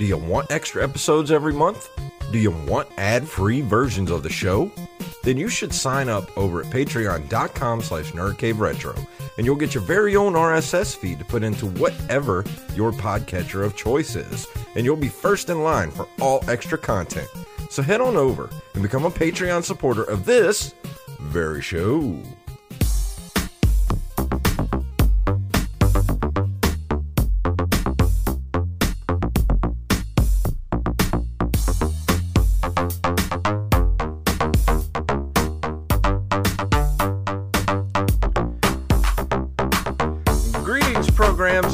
Do you want extra episodes every month? Do you want ad-free versions of the show? Then you should sign up over at patreon.com slash nerdcaveretro and you'll get your very own RSS feed to put into whatever your podcatcher of choice is. And you'll be first in line for all extra content. So head on over and become a Patreon supporter of this very show.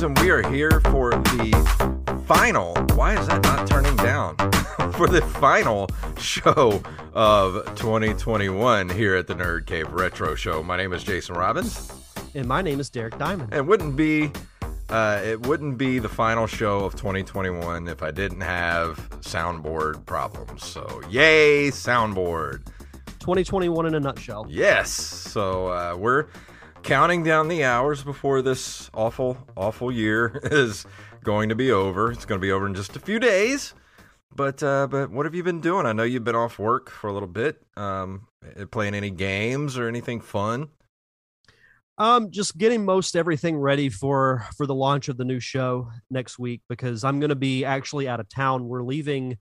And we are here for the final. Why is that not turning down? for the final show of 2021 here at the Nerd Cave Retro Show. My name is Jason Robbins, And my name is Derek Diamond. and it wouldn't be uh, it wouldn't be the final show of 2021 if I didn't have soundboard problems. So yay, soundboard! 2021 in a nutshell. Yes. So uh, we're counting down the hours before this awful, awful year is going to be over. It's going to be over in just a few days. But uh, but what have you been doing? I know you've been off work for a little bit. Um, playing any games or anything fun? Um, just getting most everything ready for for the launch of the new show next week because I'm going to be actually out of town. We're leaving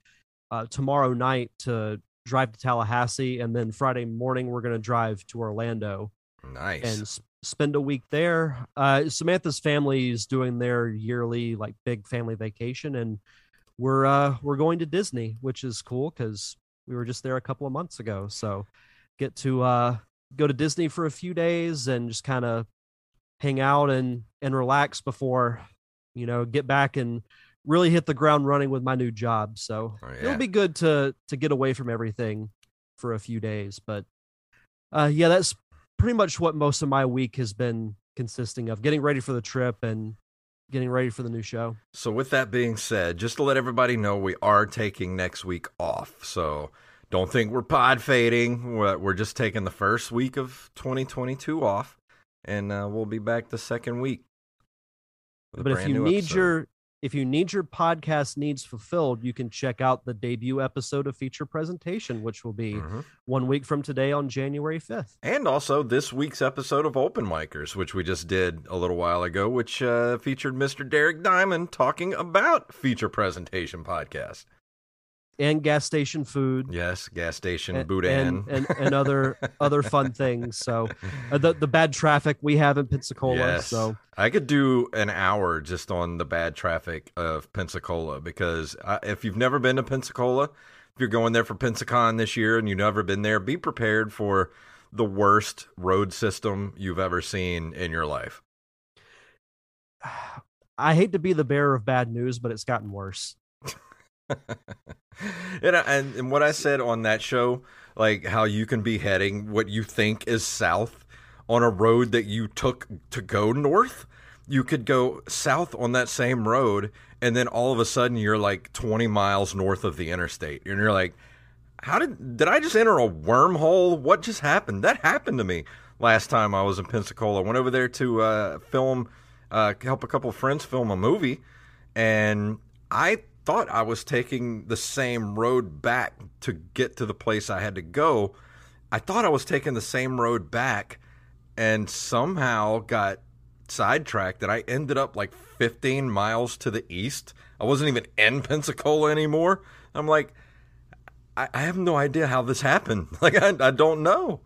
uh, tomorrow night to drive to Tallahassee, and then Friday morning we're going to drive to Orlando Nice. and spend a week there. Uh, Samantha's family is doing their yearly like big family vacation, and we're uh, we're going to Disney, which is cool because we were just there a couple of months ago. So get to uh, go to Disney for a few days and just kind of hang out and and relax before you know get back and really hit the ground running with my new job. So Oh, yeah. it'll be good to to get away from everything for a few days. But uh, yeah, that's pretty much what most of my week has been consisting of getting ready for the trip and getting ready for the new show. So, with that being said, just to let everybody know, we are taking next week off. So, don't think we're pod fading. We're, we're just taking the first week of 2022 off, and uh, we'll be back the second week. but if you need episode. your if you need your podcast needs fulfilled, you can check out the debut episode of Feature Presentation, which will be Mhm. one week from today on January 5th. And also this week's episode of Open Micers, which we just did a little while ago, which uh, featured Mr. Derek Diamond talking about feature presentation podcast. And gas station food. Yes, gas station, and, Boudin. and, and, and other other fun things. So uh, the the bad traffic we have in Pensacola. Yes. So I could do an hour just on the bad traffic of Pensacola because I, if you've never been to Pensacola, if you're going there for Pensacon this year and you've never been there, be prepared for the worst road system you've ever seen in your life. I hate to be the bearer of bad news, but it's gotten worse. and, I, and and what I said on that show, like how you can be heading what you think is south on a road that you took to go north, you could go south on that same road, and then all of a sudden you're like 20 miles north of the interstate, and you're like, how did did I just enter a wormhole? What just happened? That happened to me last time I was in Pensacola. I went over there to uh, film, uh, help a couple of friends film a movie, and I thought I was taking the same road back to get to the place I had to go. I thought I was taking the same road back, and somehow got sidetracked that I ended up like 15 miles to the east. I wasn't even in Pensacola anymore. I'm like, I, I have no idea how this happened. Like, I, I don't know.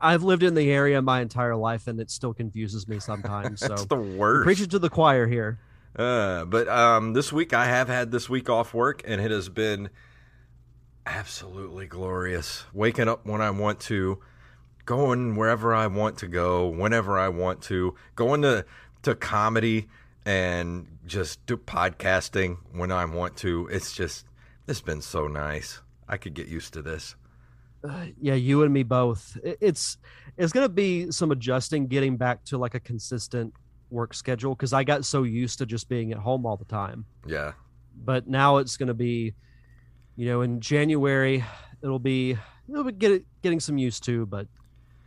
I've lived in the area my entire life, and it still confuses me sometimes. So It's the worst. preaching to the choir here. Uh, but um, this week I have had this week off work, and it has been absolutely glorious. Waking up when I want to, going wherever I want to go, whenever I want to, going to to comedy and just do podcasting when I want to. It's just it's been so nice. I could get used to this. Yeah, you and me both. It's it's gonna be some adjusting, getting back to like a consistent work schedule because I got so used to just being at home all the time. Yeah. But now it's gonna be, you know, in January it'll be it'll be get, getting some used to, but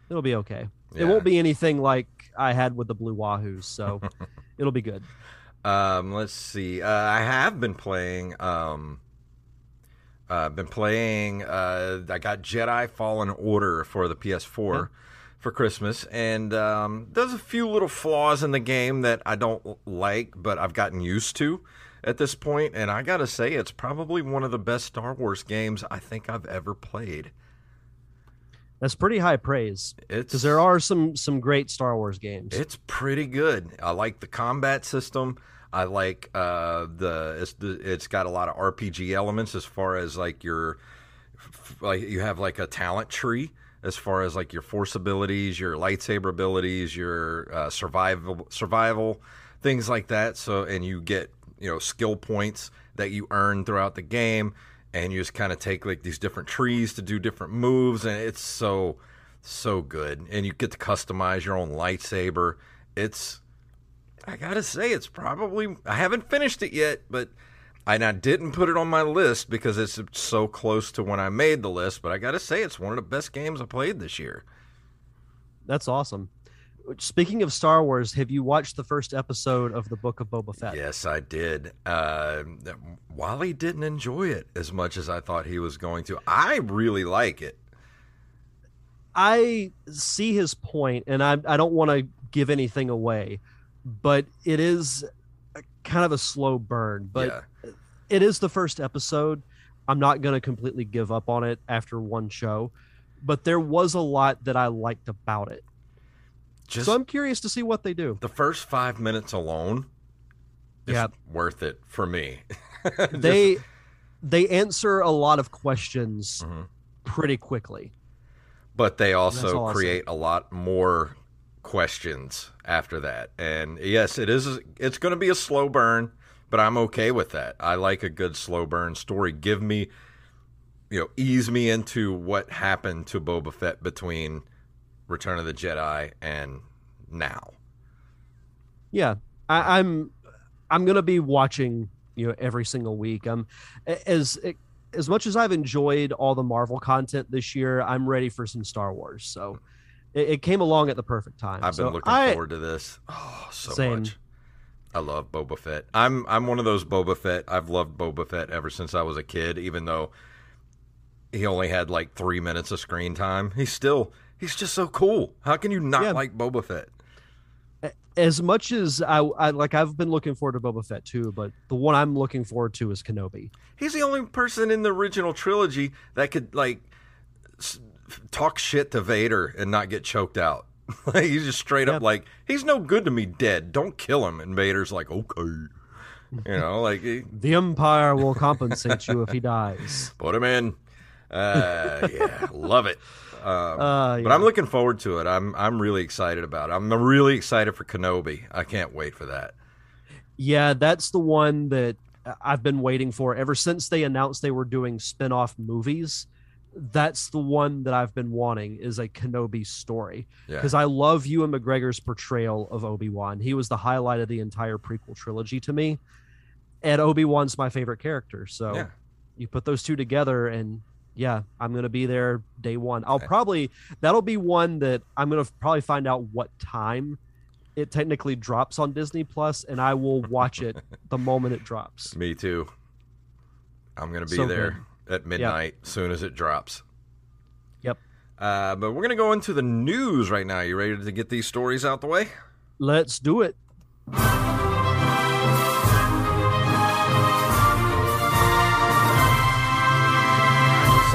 it'll be okay. It won't be anything like I had with the Blue Wahoos, so it'll be good. Um, let's see. Uh, I have been playing. Um, uh, been playing. Uh, I got Jedi Fallen Order for the PS4 for Christmas, and um, there's a few little flaws in the game that I don't like, but I've gotten used to at this point. And I gotta say, it's probably one of the best Star Wars games I think I've ever played. That's pretty high praise because there are some some great Star Wars games. It's pretty good. I like the combat system. I like uh, the it's the it's got a lot of RPG elements as far as like your like you have like a talent tree as far as like your force abilities, your lightsaber abilities, your uh, survival survival things like that. So and you get you know skill points that you earn throughout the game, and you just kind of take like these different trees to do different moves, and it's so so good. And you get to customize your own lightsaber. It's I gotta say, it's probably I haven't finished it yet, but and I didn't put it on my list because it's so close to when I made the list. But I gotta say, it's one of the best games I played this year. That's awesome. Speaking of Star Wars, have you watched the first episode of the Book of Boba Fett? Yes, I did. Uh, Wally didn't enjoy it as much as I thought he was going to. I really like it. I see his point, and I I don't want to give anything away, but it is kind of a slow burn. But yeah. It is the first episode. I'm not going to completely give up on it after one show, but there was a lot that I liked about it. just so I'm curious to see what they do. the first five minutes alone is Yep. worth it for me. They they answer a lot of questions Mhm. pretty quickly. but they also create a lot more questions after that. And yes, it is. It's going to be a slow burn, but I'm okay with that. I like a good slow burn story. Give me, you know, ease me into what happened to Boba Fett between Return of the Jedi and now. Yeah, I, I'm I'm gonna be watching you know every single week. Um, as as much as I've enjoyed all the Marvel content this year, I'm ready for some Star Wars. So it, it came along at the perfect time. I've been So looking I- forward to this. Oh, so Same. much. I love Boba Fett. I'm I'm one of those Boba Fett. I've loved Boba Fett ever since I was a kid, even though he only had like three minutes of screen time. He's still he's just so cool. How can you not Yeah. like Boba Fett? As much as I, I like, I've been looking forward to Boba Fett too, but the one I'm looking forward to is Kenobi. He's the only person in the original trilogy that could like s- talk shit to Vader and not get choked out. like he's just straight up like he's no good to me dead. Don't kill him. And Vader's like okay, you know, like he, The Empire will compensate you if he dies. put him in. Uh, yeah, love it. Um, Uh, But I'm looking forward to it. I'm I'm really excited about it. I'm really excited for Kenobi. I can't wait for that. Yeah, that's the one that I've been waiting for ever since they announced they were doing spin-off movies. That's the one that I've been wanting is a Kenobi story Yeah. because I love Ewan McGregor's portrayal of Obi-Wan. He was the highlight of the entire prequel trilogy to me. And Obi-Wan's my favorite character. So Yeah. you put those two together and yeah, I'm going to be there day 1. I'll probably that'll be one that I'm going to probably find out what time it technically drops on Disney Plus, and I will watch it the moment it drops. Me too. I'm gonna be So there at midnight soon as it drops. Yep. Uh, but we're gonna go into the news right now. You ready to get these stories out the way? Let's do it.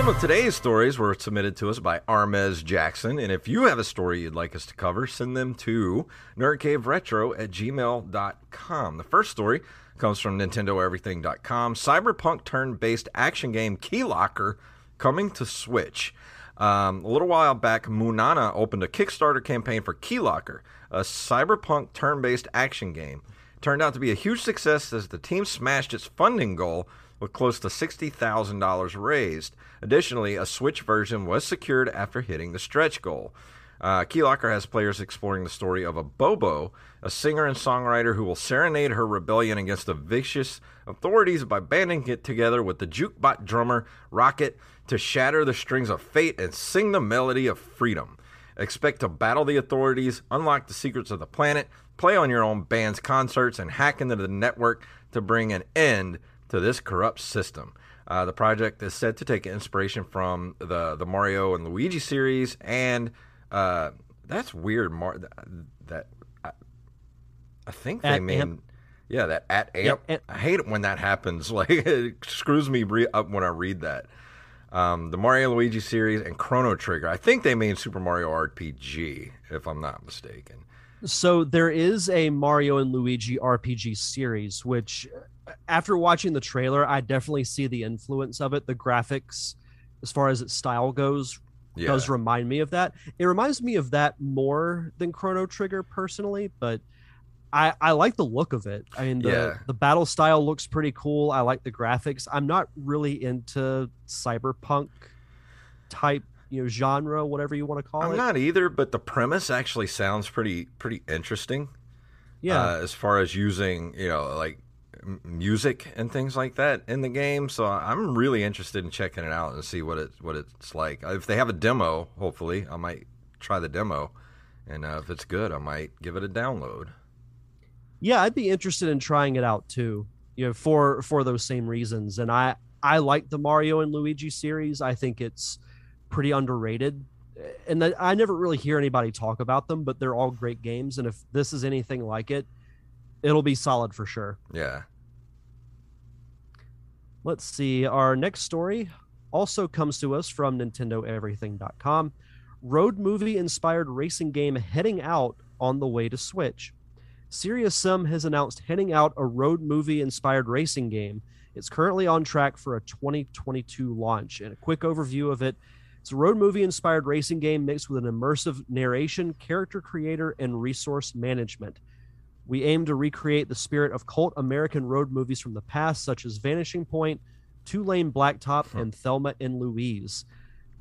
Some of today's stories were submitted to us by Armez Jackson, and if you have a story you'd like us to cover, send them to nerdcaveretro at gmail.com. The first story comes from NintendoEverything.com. Cyberpunk turn based action game Keylocker coming to Switch. Um, a little while back, Moonana opened a Kickstarter campaign for Keylocker, a cyberpunk turn based action game. It turned out to be a huge success as the team smashed its funding goal with close to $60,000 raised. Additionally, a Switch version was secured after hitting the stretch goal. Uh, Keylocker has players exploring the story of a Bobo, a singer and songwriter who will serenade her rebellion against the vicious authorities by banding it together with the jukebot drummer Rocket to shatter the strings of fate and sing the melody of freedom. Expect to battle the authorities, unlock the secrets of the planet, play on your own band's concerts, and hack into the network to bring an end to this corrupt system. Uh, the project is said to take inspiration from the the Mario and Luigi series, and uh, that's weird. Mar- that I, I think they At mean. Amp. Yeah, that at amp. Yeah, and- I hate it when that happens. Like it screws me re- up when I read that. Um, the Mario Luigi series and Chrono Trigger. I think they mean Super Mario RPG, if I'm not mistaken. So there is a Mario and Luigi RPG series, which after watching the trailer, I definitely see the influence of it. The graphics, as far as its style goes, Yeah. does remind me of that. It reminds me of that more than Chrono Trigger personally, but I I like the look of it. I mean the Yeah. the battle style looks pretty cool. I like the graphics. I'm not really into cyberpunk type, you know, genre, whatever you want to call I'm it. not either, but the premise actually sounds pretty pretty interesting. yeah. uh, as far as using you know like music and things like that in the game. So I'm really interested in checking it out and see what it what it's like. If they have a demo, hopefully I might try the demo, and uh, if it's good, I might give it a download. yeah i'd be interested in trying it out too you know for for those same reasons and i i like the mario and luigi series i think it's pretty underrated and i never really hear anybody talk about them but they're all great games and if this is anything like it it'll be solid for sure Yeah. Let's see. Our next story also comes to us from NintendoEverything.com. Road movie inspired racing game heading out on the way to Switch. Serious Sim has announced heading out a road movie inspired racing game. It's currently on track for a 2022 launch. And a quick overview of it it's a road movie inspired racing game mixed with an immersive narration, character creator, and resource management. We aim to recreate the spirit of cult American road movies from the past, such as Vanishing Point, Two Lane Blacktop, and Thelma and Louise.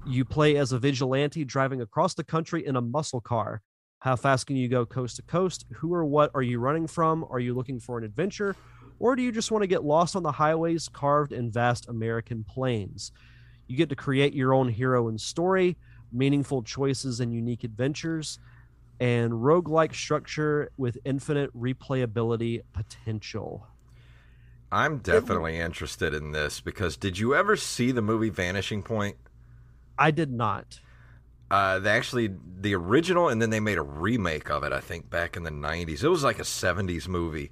You play as a vigilante driving across the country in a muscle car. How fast can you go coast to coast? Who or what are you running from? Are you looking for an adventure? Or do you just want to get lost on the highways carved in vast American plains? You get to create your own hero and story, meaningful choices and unique adventures and roguelike structure with infinite replayability potential. I'm definitely interested in this because did you ever see the movie Vanishing Point? I did not. Uh, they actually the original, and then they made a remake of it. I think back in the '90s. It was like a '70s movie,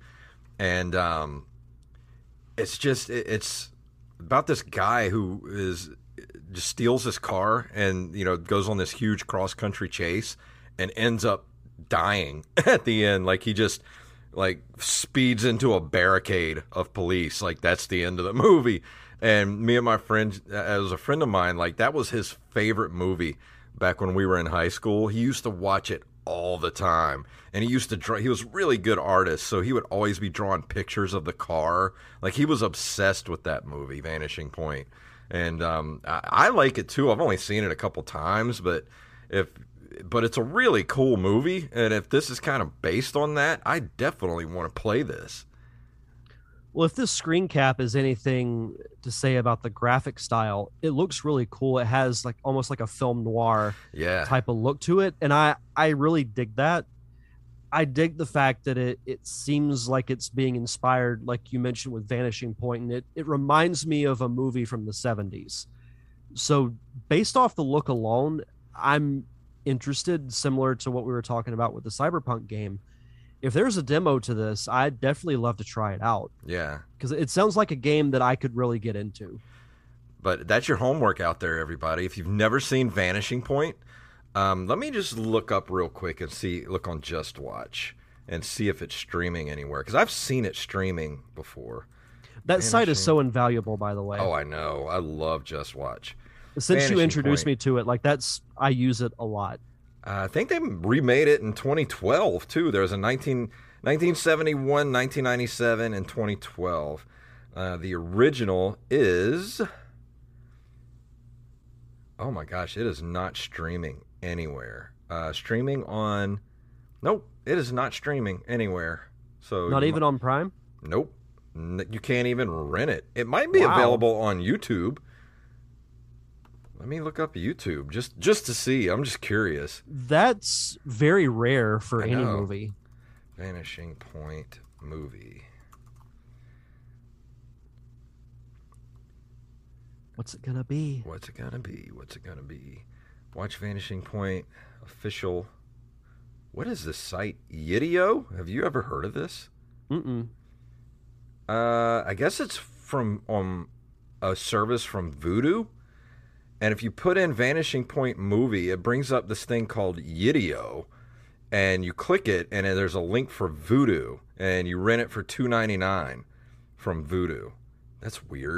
and um, it's just it, it's about this guy who is just steals his car and you know goes on this huge cross country chase and ends up dying at the end. Like he just like speeds into a barricade of police. Like that's the end of the movie. And me and my friend, as a friend of mine, like that was his favorite movie back when we were in high school. He used to watch it all the time, and he used to draw. He was really good artist, so he would always be drawing pictures of the car. Like he was obsessed with that movie, Vanishing Point. And um, I, I like it too. I've only seen it a couple times, but if but it's a really cool movie, and if this is kind of based on that, I definitely want to play this. Well, if this screen cap is anything to say about the graphic style, it looks really cool. It has like almost like a film noir Yeah, type of look to it, and I I really dig that. I dig the fact that it it seems like it's being inspired, like you mentioned with Vanishing Point, and it it reminds me of a movie from the '70s. So based off the look alone, I'm interested. Similar to what we were talking about with the Cyberpunk game, if there's a demo to this, I'd definitely love to try it out Yeah. because it sounds like a game that I could really get into. But that's your homework out there, everybody. If you've never seen Vanishing Point, um, let me just look up real quick and see, look on Just Watch and see if it's streaming anywhere. Because I've seen it streaming before. That site is so invaluable, by the way. Oh, I know. I love Just Watch. Since Vanishing you introduced Point. me to it, like that's I use it a lot. Uh, I think they remade it in 2012 too. There was a 19, 1971, 1997, and 2012. Uh, the original is. Oh my gosh! It is not streaming anywhere. Uh, streaming on. Nope, it is not streaming anywhere. So Not even mi- on Prime. Nope. You can't even rent it. It might be Wow. available on YouTube. Let me look up YouTube just just to see. I'm just curious. That's very rare for I any know. movie. Vanishing Point movie. What's it gonna be? What's it gonna be? What's it gonna be? Watch Vanishing Point official. What is this site? Yidio? Have you ever heard of this? Mm-mm. Uh, I guess it's from um a service from Vudu. And if you put in Vanishing Point movie, it brings up this thing called Yidio, and you click it, and there's a link for Vudu, and you rent it for two ninety nine from Vudu. That's weird.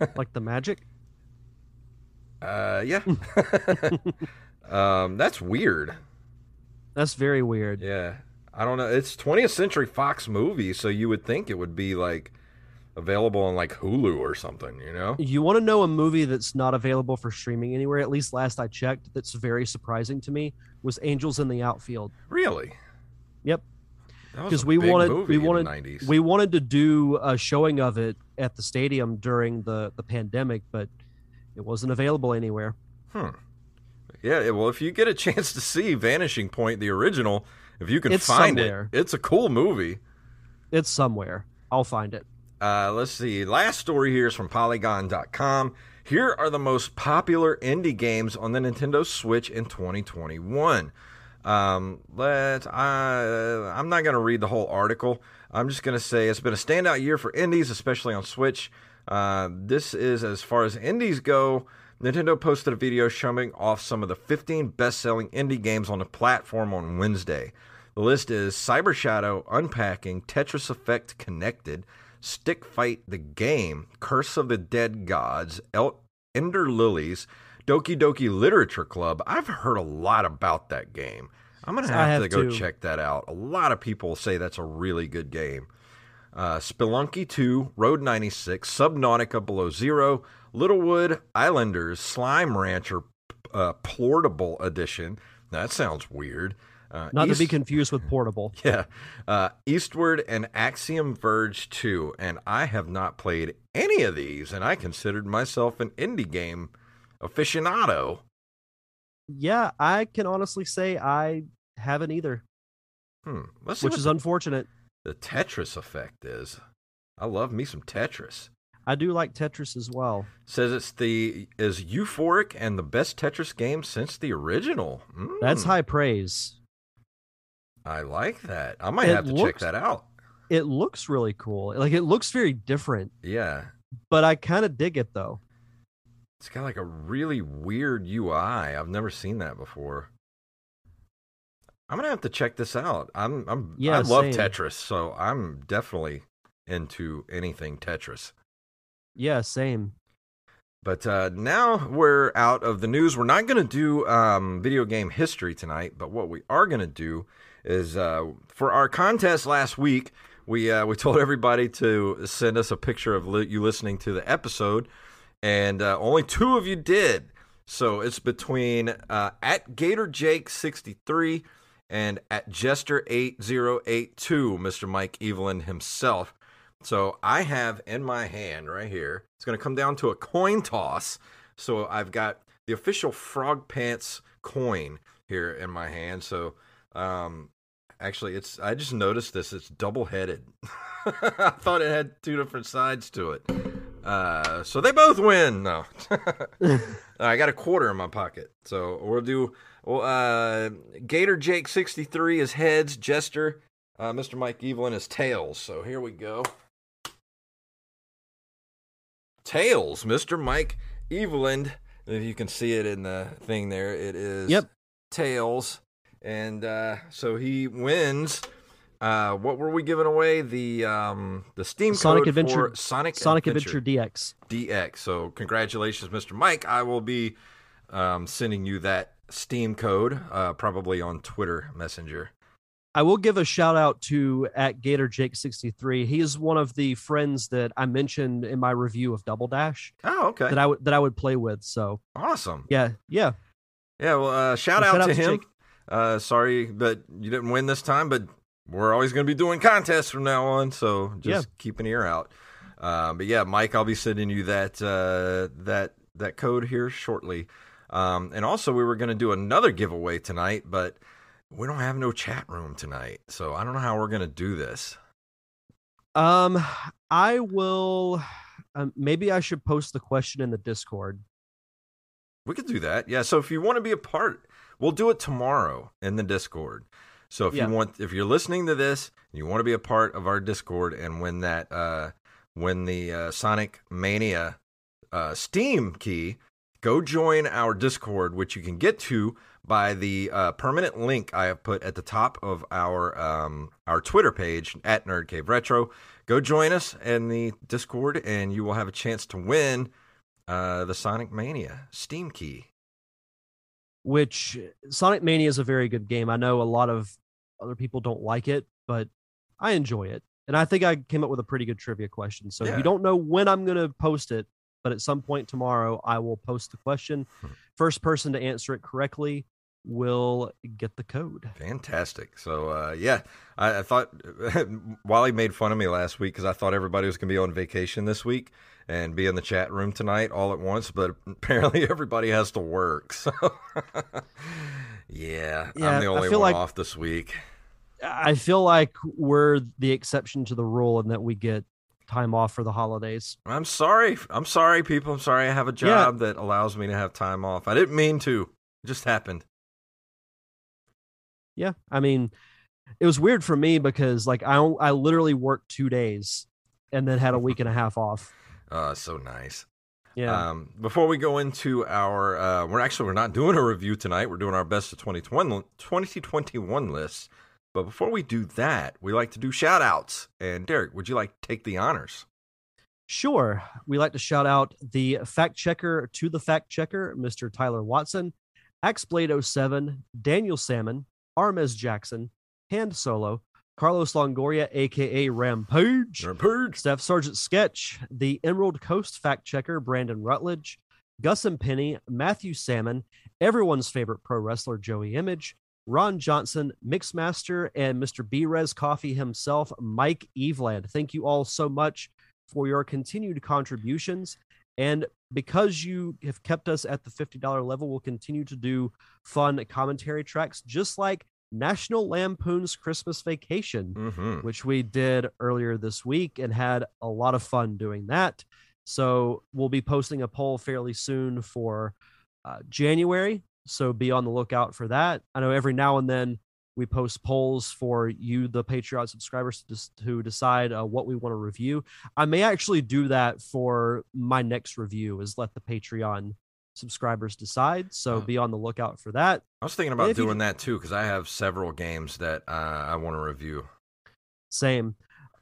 Like- like the magic. uh, yeah. um, that's weird. That's very weird. Yeah, I don't know. It's 20th Century Fox movie, so you would think it would be like available on like Hulu or something. You know? You want to know a movie that's not available for streaming anywhere? At least last I checked, that's very surprising to me was Angels in the Outfield. Really? Yep, because we wanted we wanted the 90s. we wanted to do a showing of it at the stadium during the the pandemic, but it wasn't available anywhere. Hmm. Yeah, well, if you get a chance to see Vanishing Point, the original, if you can It's find somewhere. it, it's a cool movie. It's somewhere. I'll find it. Uh, let's see. Last story here is from Polygon.com. Here are the most popular indie games on the Nintendo Switch in 2021. Um, let I, I'm not going to read the whole article. I'm just going to say it's been a standout year for indies, especially on Switch. Uh, this is as far as indies go. Nintendo posted a video showing off some of the 15 best-selling indie games on the platform on Wednesday. The list is Cyber Shadow, Unpacking, Tetris Effect Connected, Stick Fight the Game, Curse of the Dead Gods, El- Ender Lilies, Doki Doki Literature Club. I've heard a lot about that game. I'm going to have, to go too. check that out. A lot of people say that's a really good game. Uh, Spelunky 2, Road 96, Subnautica Below Zero, Littlewood Islanders, Slime Rancher uh, Plortable Edition. That sounds weird. Uh, Not to be confused with Portable. yeah. Uh, Eastward and Axiom Verge 2. And I have not played any of these, and I considered myself an indie game aficionado. Yeah, I can honestly say I haven't either, Hmm. Let's which is the, unfortunate. the Tetris effect is. I love me some Tetris. I do like Tetris as well. Says it's the is euphoric and the best Tetris game since the original. That's Mm, high praise. I like that. I might It have to check that out. It looks really cool. Like it looks very different, Yeah. but I kind of dig it though. It's got like a really weird UI. I've never seen that before. I'm gonna have to check this out. I'm I'm Yeah, I love same. Tetris, so I'm definitely into anything Tetris. Yeah, same. But uh, now we're out of the news. We're not going to do um, video game history tonight, but what we are going to do is uh, for our contest last week, we uh, we told everybody to send us a picture of li- you listening to the episode, and uh, only two of you did. So it's between uh, at Gator Jake sixty three and at Jester eight zero eight two, Mr. Mike Evelyn himself. So I have in my hand right here. It's going to come down to a coin toss. So I've got the official Frog Pants coin here in my hand. So um, actually, it's I just noticed this. It's double headed. I thought it had two different sides to it. Uh, so they both win. No, I got a quarter in my pocket. So we'll do. Well, uh, Gator Jake sixty three is heads. Jester Uh, Mr. Mike Evelyn is Tails. So here we go. Tails, Mr. Mike Evelyn. If you can see it in the thing there, it is Yep. Tails. And uh, so he wins. Uh, what were we giving away? The um, the Steam Sonic code Adventure- for Sonic Sonic Adventure DX. DX. So congratulations, Mr. Mike. I will be um, sending you that Steam code uh, probably on Twitter Messenger. I will give a shout out to at Gator Jake 63. He is one of the friends that I mentioned in my review of Double Dash Oh, okay. that I would that I would play with. So awesome. yeah, yeah. Yeah, well, uh, shout, Well, out shout to to him. Jake. Uh, sorry, but you didn't win this time, but we're always going to be doing contests from now on, so just keep an ear out. Uh, but yeah, Mike, I'll be sending you that uh, that that code here shortly. Um, and also, we were going to do another giveaway tonight, but we don't have no chat room tonight, so I don't know how we're going to do this. Um, I will. Um, maybe I should post the question in the Discord. We could do that. Yeah. So if you want to be a part, we'll do it tomorrow in the Discord. So if Yeah. you want, if you're listening to this, and you want to be a part of our Discord and win that, uh, win the uh, Sonic Mania uh, Steam key, go join our Discord, which you can get to by the uh, permanent link I have put at the top of our um, our Twitter page at Nerd Cave Retro. Go join us in the Discord, and you will have a chance to win uh, the Sonic Mania Steam key. Which Sonic Mania is a very good game. I know a lot of other people don't like it, but I enjoy it. And I think I came up with a pretty good trivia question. So Yeah. you don't know when I'm going to post it, but at some point tomorrow, I will post the question. Hmm. First person to answer it correctly will get the code. Fantastic. So uh, yeah, I, I thought Wally made fun of me last week because I thought everybody was going to be on vacation this week and be in the chat room tonight all at once, but apparently everybody has to work. So yeah, Yeah, I'm the only one like- off this week. I feel like we're the exception to the rule and that we get time off for the holidays. I'm sorry. I'm sorry, people. I'm sorry. I have a Yeah. job that allows me to have time off. I didn't mean to. It just happened. Yeah, I mean, it was weird for me because like I I literally worked two days and then had a week and a half off. Uh, so nice. Yeah, Um, before we go into our, uh, we're actually we're not doing a review tonight. We're doing our best of 2021, 2021 lists. But before we do that, we like to do shout outs. And Derek, would you like to take the honors? sure. We like to shout out the fact checker to the fact checker, Mr. Tyler Watson, Axblade07, Daniel Salmon, Armez Jackson, Hand Solo, Carlos Longoria, aka Rampage. Rampage. Staff Sergeant Sketch, the Emerald Coast fact checker, Brandon Rutledge, Gus and Penny, Matthew Salmon, everyone's favorite pro wrestler, Joey Image, Ron Johnson, Mixmaster, and Mr. Brez Coffee himself, Mike Eveland. Thank you all so much for your continued contributions. And because you have kept us at the $50 level, we'll continue to do fun commentary tracks, just like National Lampoon's Christmas Vacation Mm-hmm. which we did earlier this week and had a lot of fun doing that. So we'll be posting a poll fairly soon for uh, January. So be on the lookout for that. I know every now and then we post polls for you, the Patreon subscribers, to, to decide uh, what we want to review. I may actually do that for my next review. Is let the Patreon subscribers decide. So Oh. be on the lookout for that. I was thinking about If you doing that too because I have several games that uh, I want to review. Same.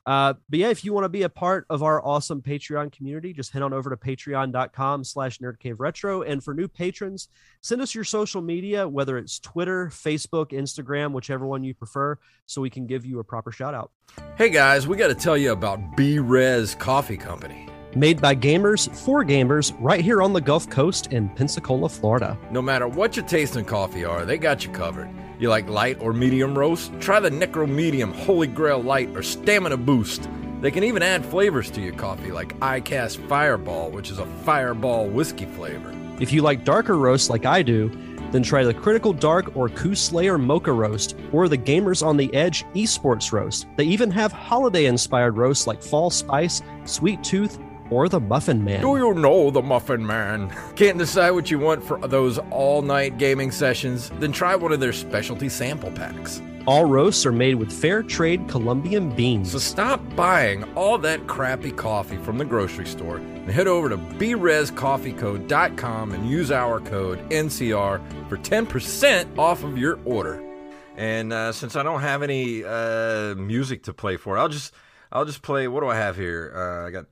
Uh, but yeah, if you want to be a part of our awesome Patreon community, just head on over to patreon.com slash nerdcaveretro. And for new patrons, send us your social media, whether it's Twitter, Facebook, Instagram, whichever one you prefer, so we can give you a proper shout out. Hey guys, we got to tell you about Brez Coffee Company. Made by gamers for gamers right here on the Gulf Coast in Pensacola, Florida. No matter what your taste in coffee are, they got you covered. You like light or medium roast? Try the Necro Medium Holy Grail Light or Stamina Boost. They can even add flavors to your coffee like iCast Fireball, which is a fireball whiskey flavor. If you like darker roasts like I do, then try the Critical Dark or Coup Slayer Mocha Roast or the Gamers on the Edge Esports Roast. They even have holiday inspired roasts like Fall Spice, Sweet Tooth, or the Muffin Man. Do you know the Muffin Man? Can't decide what you want for those all night gaming sessions? Then try one of their specialty sample packs. All roasts are made with fair trade Colombian beans. So stop buying all that crappy coffee from the grocery store and head over to brezcoffeeco.com and use our code NCR for 10% off of your order. And uh, since I don't have any uh, music to play for, I'll just I'll just play. What do I have here? Uh, I got.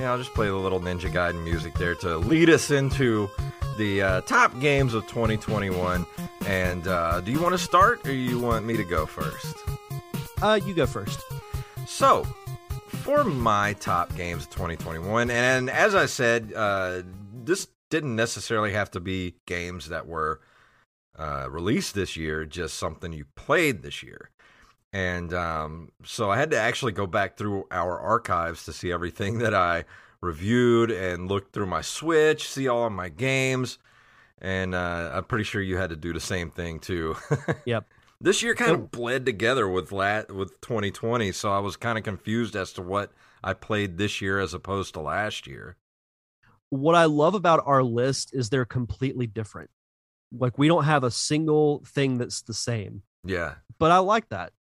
Yeah, I'll just play the little Ninja Gaiden music there to lead us into the uh, top games of 2021. And uh, do you want to start, or you want me to go first? Uh, you go first. So, for my top games of 2021, and as I said, uh, this didn't necessarily have to be games that were uh, released this year, just something you played this year. And um, so I had to actually go back through our archives to see everything that I reviewed and looked through my Switch, see all of my games. And uh, I'm pretty sure you had to do the same thing too. Yep. This year kind of bled together with lat with 2020, so I was kind of confused as to what I played this year as opposed to last year. What I love about our list is they're completely different. Like we don't have a single thing that's the same. Yeah, But I like that.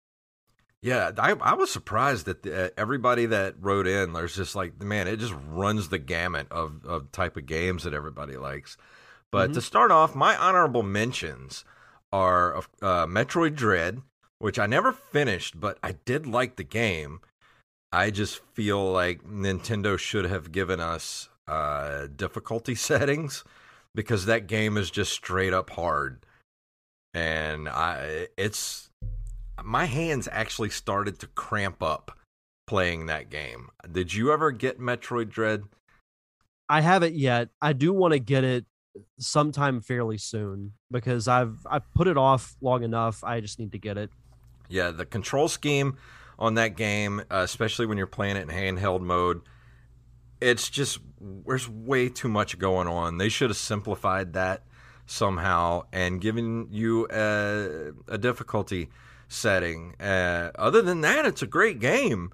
Yeah. I I was surprised that uh, everybody that wrote in, there's just like man, it just runs the gamut of of type of games that everybody likes. But Mhm. to start off, my honorable mentions are uh, Metroid Dread, which I never finished, but I did like the game. I just feel like Nintendo should have given us uh, difficulty settings because that game is just straight up hard, and I it's my hands actually started to cramp up playing that game. Did you ever get Metroid Dread? I haven't yet. I do want to get it sometime fairly soon because I've I've put it off long enough. I just need to get it. Yeah, the control scheme on that game, uh, especially when you're playing it in handheld mode, it's just there's way too much going on. They should have simplified that somehow and given you a, a difficulty setting. Uh, other than that, it's a great game.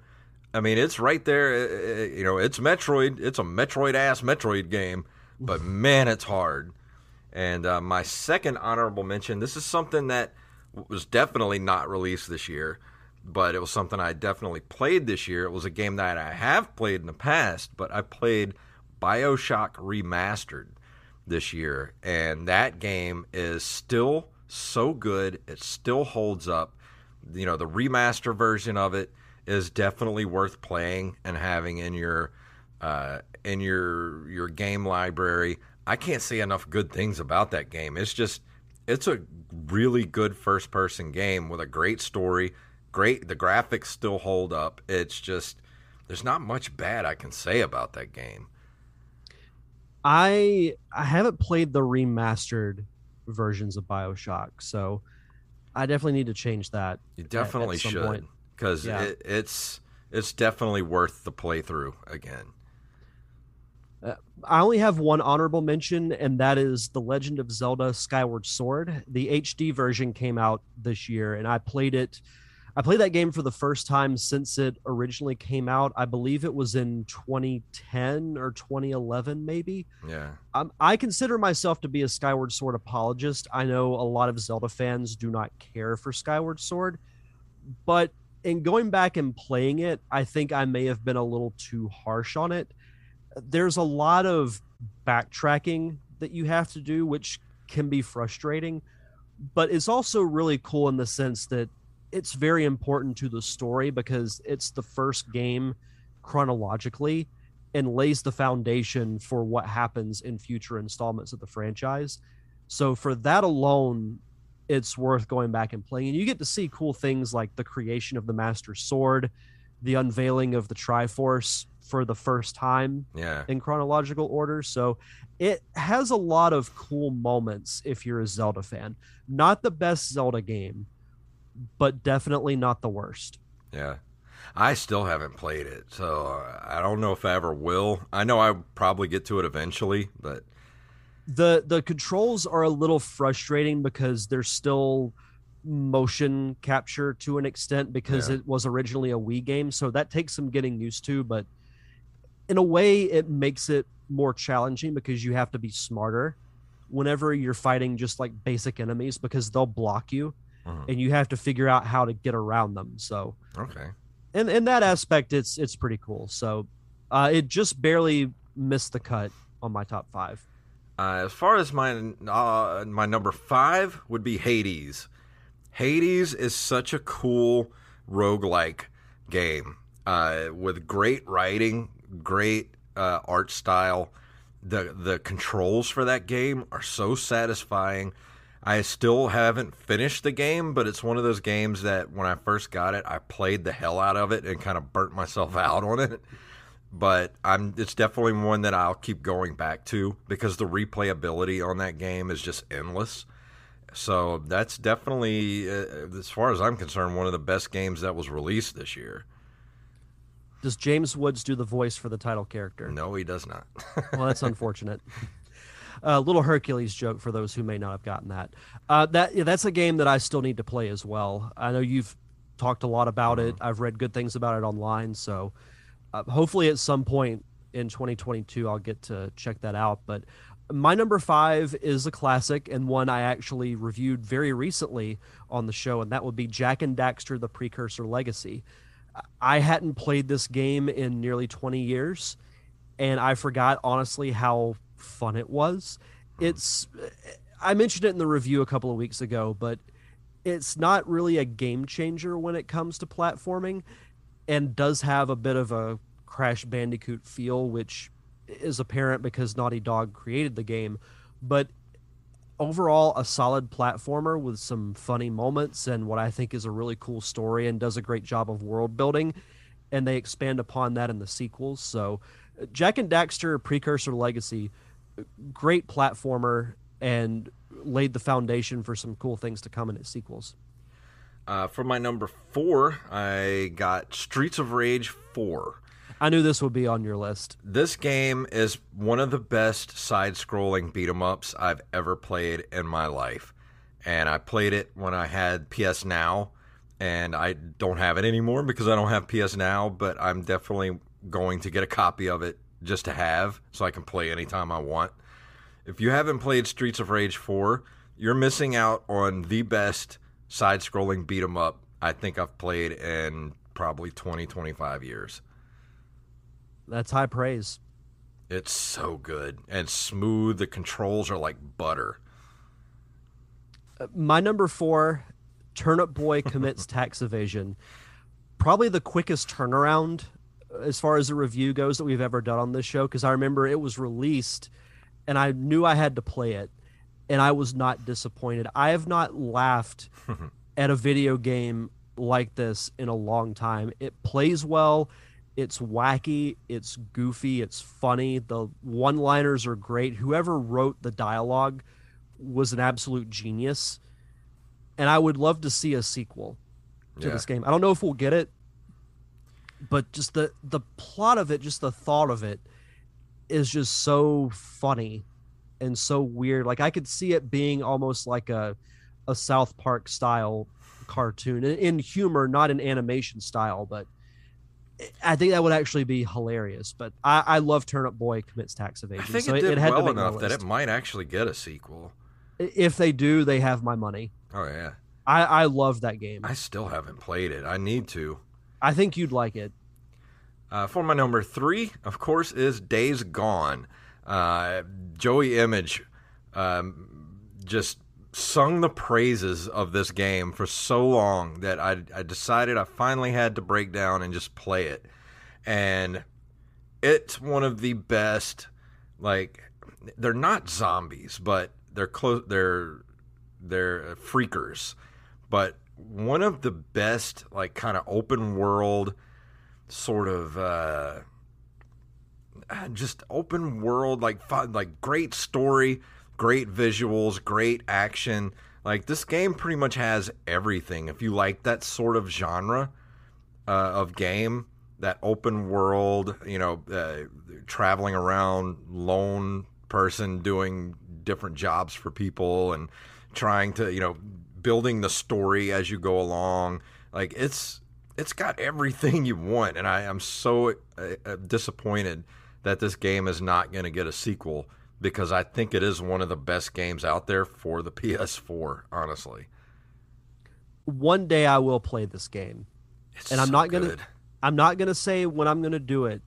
I mean, it's right there. uh, uh, You know, it's Metroid. It's a Metroid ass Metroid game, but man, it's hard. And uh, my second honorable mention this is something that was definitely not released this year, but it was something I definitely played this year. It was a game that I have played in the past, but I played Bioshock Remastered this year. And that game is still so good. It still holds up. You know, the remaster version of it is definitely worth playing and having in your uh, in your your game library. I can't say enough good things about that game. It's just it's a really good first person game with a great story. Great the graphics still hold up. It's just there's not much bad I can say about that game. I I haven't played the remastered versions of BioShock, so I definitely need to change that. You at- at definitely some should because Yeah. it, it's it's definitely worth the playthrough again. Uh, I only have one honorable mention, and that is The Legend of Zelda Skyward Sword. The HD version came out this year, and I played it. I played that game for the first time since it originally came out. I believe it was in 2010 or 2011, maybe. Yeah. Um, I consider myself to be a Skyward Sword apologist. I know a lot of Zelda fans do not care for Skyward Sword, but in going back and playing it, I think I may have been a little too harsh on it. There's a lot of backtracking that you have to do, which can be frustrating, but it's also really cool in the sense that it's very important to the story because it's the first game chronologically and lays the foundation for what happens in future installments of the franchise. So for that alone, it's worth going back and playing. And you get to see cool things like the creation of the Master Sword, the unveiling of the Triforce for the first time Yeah. in chronological order. So it has a lot of cool moments if you're a Zelda fan. Not the best Zelda game, but definitely not the worst. Yeah. I still haven't played it, so uh, I don't know if I ever will. I know I probably get to it eventually, but the the controls are a little frustrating because there's still motion capture to an extent because Yeah. it was originally a Wii game so that takes some getting used to but in a way it makes it more challenging because you have to be smarter whenever you're fighting just like basic enemies because they'll block you Mhm. and you have to figure out how to get around them. So, Okay. and in that aspect, it's it's pretty cool. So, uh, it just barely missed the cut on my top five. Uh, as far as my uh, my number five would be Hades. Hades is such a cool roguelike game uh, with great writing, great uh, art style. The the controls for that game are so satisfying. I still haven't finished the game, but it's one of those games that when I first got it, I played the hell out of it and kind of burnt myself out on it but I'm it's definitely one that I'll keep going back to because the replayability on that game is just endless. So that's definitely, uh, as far as I'm concerned, one of the best games that was released this year. Does James Woods do the voice for the title character? No, he does not. well, that's unfortunate. A little Hercules joke for those who may not have gotten that. Uh, that yeah, that's a game that I still need to play as well. I know you've talked a lot about it. I've read good things about it online, so uh, hopefully at some point in 2022 I'll get to check that out. But my number five is a classic and one I actually reviewed very recently on the show, and that would be Jak and Daxter: The Precursor Legacy. I hadn't played this game in nearly 20 years, and I forgot honestly how fun it was. Hmm. It's I mentioned it in the review a couple of weeks ago, but it's not really a game changer when it comes to platforming and does have a bit of a Crash Bandicoot feel, which is apparent because Naughty Dog created the game. But overall, a solid platformer with some funny moments and what I think is a really cool story and does a great job of world building. And they expand upon that in the sequels. So, Jak and Daxter Precursor Legacy, great platformer and laid the foundation for some cool things to come in its sequels. uh, for my number four, I got Streets of Rage 4. I knew this would be on your list. This game is one of the best side-scrolling beat 'em ups I've ever played in my life, and I played it when I had PS Now, and I don't have it anymore because I don't have PS Now. But I'm definitely going to get a copy of it just to have, so I can play anytime I want. If you haven't played Streets of Rage 4, you're missing out on the best side-scrolling beat 'em up I think I've played in probably 20, 25 years. That's high praise. It's so good and smooth. The controls are like butter. Uh, my number four, Turnip Boy commits tax evasion. Probably the quickest turnaround as far as a review goes that we've ever done on this show because I remember it was released and I knew I had to play it and I was not disappointed. I have not laughed at a video game like this in a long time. It plays well, it's wacky, it's goofy, it's funny. The one liners are great. Whoever wrote the dialogue was an absolute genius. And I would love to see a sequel to Yeah. this game. I don't know if we'll get it, but just the the plot of it, just the thought of it is just so funny and so weird. Like I could see it being almost like a a South Park style cartoon in, in humor, not in animation style, but I think that would actually be hilarious. But I, I love Turnip Boy commits tax evasion. I think so it did had to well enough that it might actually get a sequel. if they do, they have my money. Oh yeah, I, I love that game. I still haven't played it. I need to. I think you'd like it. Uh, for my number three, of course, is Days Gone. Uh, Joey Image um, just sung the praises of this game for so long that I, I decided I finally had to break down and just play it. And it's one of the best, like, they're not zombies, but they're close, they're, they're freakers. But one of the best, like, kind of open world, sort of uh, just open world, like fun, like great story, great visuals, great action. Like this game pretty much has everything. If you like that sort of genre uh, of game, that open world, you know, uh, traveling around, lone person doing different jobs for people and trying to, you know, building the story as you go along. Like it's it's got everything you want, and I am so uh, uh, disappointed that this game is not going to get a sequel because I think it is one of the best games out there for the PS4. Honestly, one day I will play this game. It's and I'm so not gonna good. I'm not gonna say when I'm gonna do it,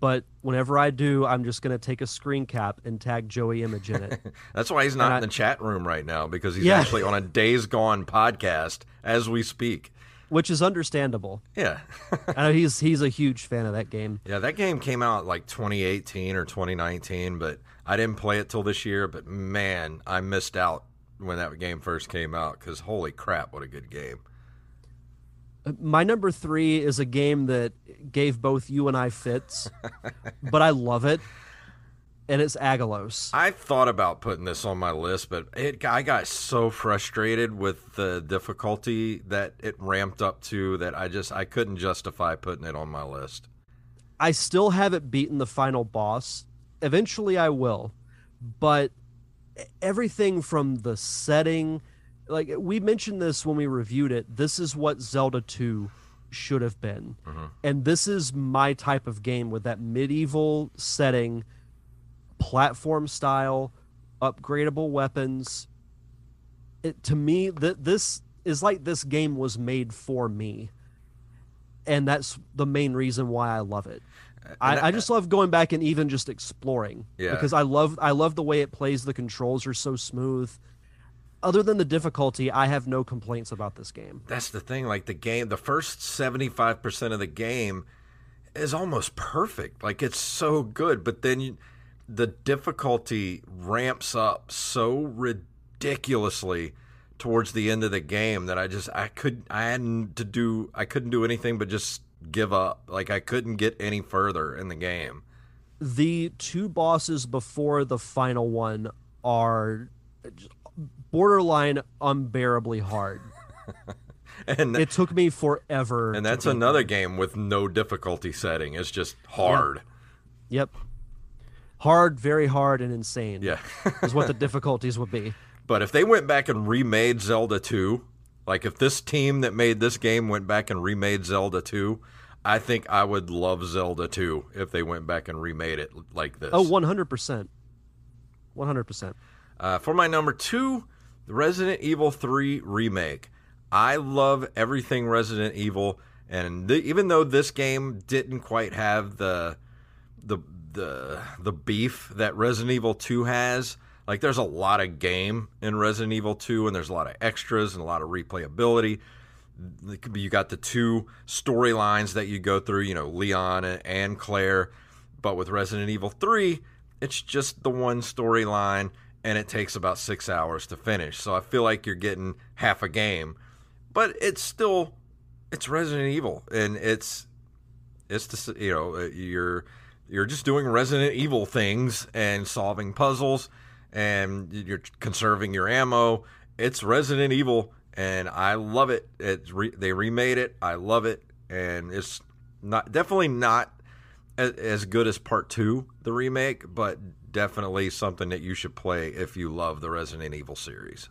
but whenever I do, I'm just gonna take a screen cap and tag Joey Image in it. That's why he's not in the chat room right now because he's Yeah. actually on a Days Gone podcast as we speak. which is understandable. Yeah. I know he's he's a huge fan of that game. yeah, that game came out like 2018 or 2019, but I didn't play it till this year. But man, I missed out when that game first came out because holy crap, what a good game. My number three is a game that gave both you and I fits, but I love it, and it's Aggelos. I thought about putting this on my list, but it I got so frustrated with the difficulty that it ramped up to that I just I couldn't justify putting it on my list. I still haven't beaten the final boss. Eventually, I will, but everything from the setting, like we mentioned this when we reviewed it. This is what Zelda Two should have been, mm-hmm. and this is my type of game with that medieval setting, platform style, upgradable weapons. It to me that this is like this game was made for me and that's the main reason why I love it. Uh, I, I just love going back and even just exploring Yeah. because I love I love the way it plays. The controls are so smooth. Other than the difficulty, I have no complaints about this game. That's the thing. Like the game, the first 75% of the game is almost perfect. Like it's so good. But then you, the difficulty ramps up so ridiculously towards the end of the game that I just, I couldn't I hadn't to do, I couldn't do anything but just give up. Like I couldn't get any further in the game. The two bosses before the final one are borderline unbearably hard. And It took me forever. and that's another game with no difficulty setting. It's just hard. Yep. Hard, very hard, and insane. Yeah. is what the difficulties would be. But if they went back and remade Zelda 2, like if this team that made this game went back and remade Zelda 2, I think I would love Zelda 2 if they went back and remade it like this. Oh, 100%. 100%. Uh, for my number two, the Resident Evil 3 remake. I love everything Resident Evil, and th- even though this game didn't quite have the the the the beef that Resident Evil 2 has, like there's a lot of game in Resident Evil 2, and there's a lot of extras and a lot of replayability. You got the two storylines that you go through, you know, Leon and Claire. But with Resident Evil 3, it's just the one storyline and it takes about six hours to finish. So I feel like you're getting half a game. But it's still it's Resident Evil and it's it's just you know uh, you're you're just doing Resident Evil things and solving puzzles and you're conserving your ammo. It's Resident Evil and I love it. It's re- they remade it. I love it and it's not definitely not as, good as part 2 the remake, but definitely something that you should play if you love the Resident Evil series.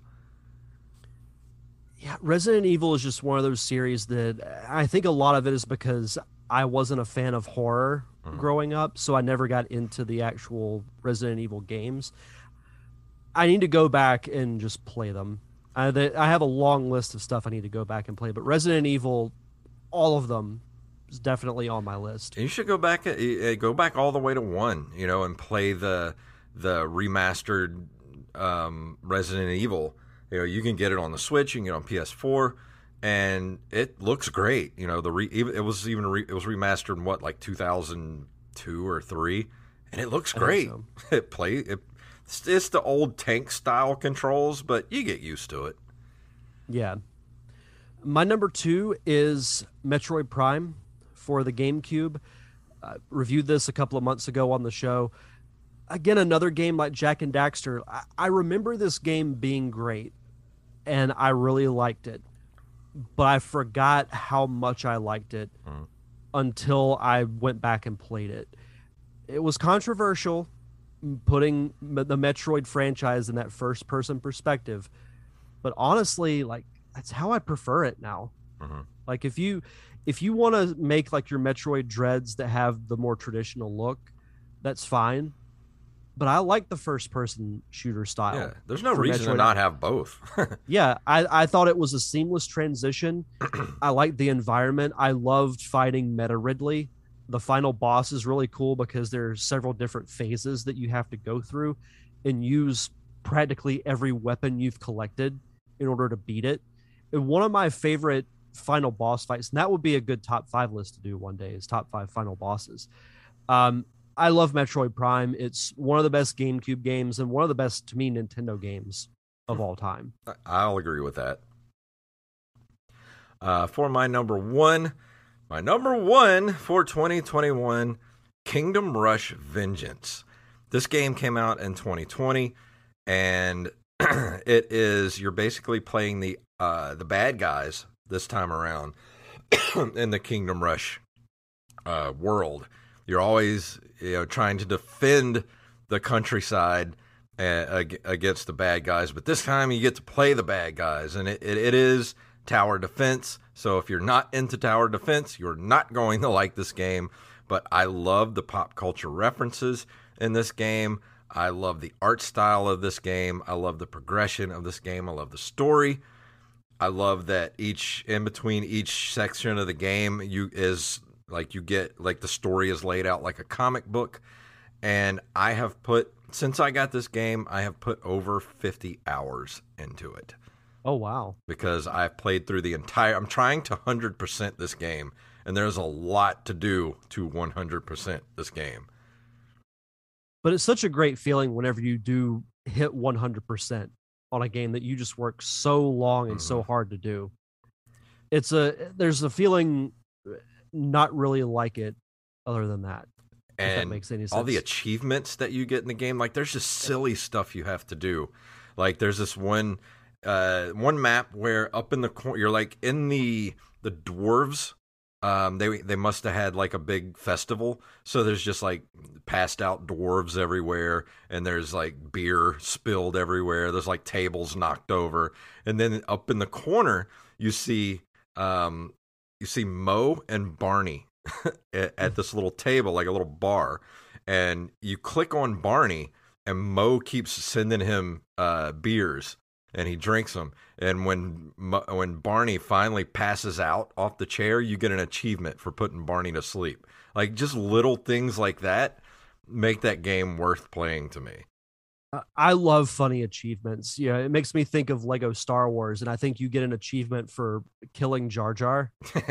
Yeah, Resident Evil is just one of those series that I think a lot of it is because I wasn't a fan of horror mm-hmm. growing up, so I never got into the actual Resident Evil games. I need to go back and just play them. I, I have a long list of stuff I need to go back and play, but Resident Evil, all of them, is definitely on my list. You should go back uh, uh, go back all the way to 1, you know, and play the the remastered um, Resident Evil. You know, you can get it on the Switch, you can get it on PS4 and it looks great. You know, the re, it was even re, it was remastered in what like 2002 or 3 and it looks great. so. It play it it's, it's the old tank style controls, but you get used to it. Yeah. My number two is Metroid Prime for the GameCube. Uh, reviewed this a couple of months ago on the show. Again, another game like Jak and Daxter. I, I remember this game being great, and I really liked it, but I forgot how much I liked it until I went back and played it. It was controversial putting the Metroid franchise in that first person perspective, but honestly, like that's how I prefer it now. Like if you if you want to make like your Metroid dreads that have the more traditional look, that's fine. but I like the first person shooter style. Yeah, there's no reason to not have both. Yeah, I, I thought it was a seamless transition. I liked the environment. I loved fighting Meta Ridley. The final boss is really cool because there's several different phases that you have to go through and use practically every weapon you've collected in order to beat it. And one of my favorite final boss fights, and that would be a good top five list to do one day, is top five final bosses. Um, I love Metroid Prime. It's one of the best GameCube games and one of the best, to me, Nintendo games of all time. I'll agree with that. Uh, for my number one, my number one for 2021, Kingdom Rush Vengeance. This game came out in 2020, and it is you're basically playing the uh, the bad guys this time around in the Kingdom Rush uh, world. You're always you know trying to defend the countryside uh, against the bad guys, but this time you get to play the bad guys, and it, it, it is tower defense. So if you're not into tower defense, you're not going to like this game. But I love the pop culture references in this game. I love the art style of this game. I love the progression of this game. I love the story. I love that each in between each section of the game you is like you get like the story is laid out like a comic book and I have put since I got this game I have put over 50 hours into it Oh wow. because I've played through the entire I'm trying to 100% this game and there's a lot to do to 100% this game. But it's such a great feeling whenever you do hit 100% on a game that you just work so long and so hard to do. It's a there's a feeling uh, not really like it other than that. if that and makes any sense. all the achievements that you get in the game like there's just silly stuff you have to do like there's this one uh one map where up in the corner you're like in the the dwarves um they they must have had like a big festival. So there's just like passed out dwarves everywhere and there's like beer spilled everywhere. There's like tables knocked over. And then up in the corner you see um you see Moe and Barney at, at this little table, like a little bar, and you click on Barney, and Moe keeps sending him uh, beers, and he drinks them. And when when Barney finally passes out off the chair, you get an achievement for putting Barney to sleep. Like just little things like that make that game worth playing to me. I- love funny achievements. Yeah, it makes me think of Lego Star Wars, and I think you get an achievement for killing Jar Jar.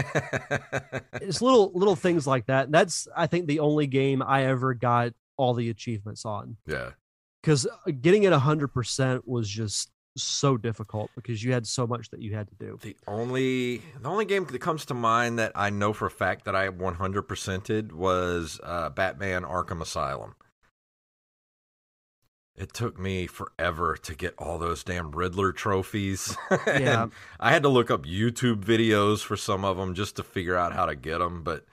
It's little little things like that. And That's I think the only game I ever got all the achievements on yeah. because uh, getting it hundred percent was just so difficult because you had so much that you had to do. The only the only game that comes to mind that I know for a fact that I 100%ed was uh, Batman Arkham Asylum. It took me forever to get all those damn Riddler trophies. And Yeah. I had to look up YouTube videos for some of them just to figure out how to get them, but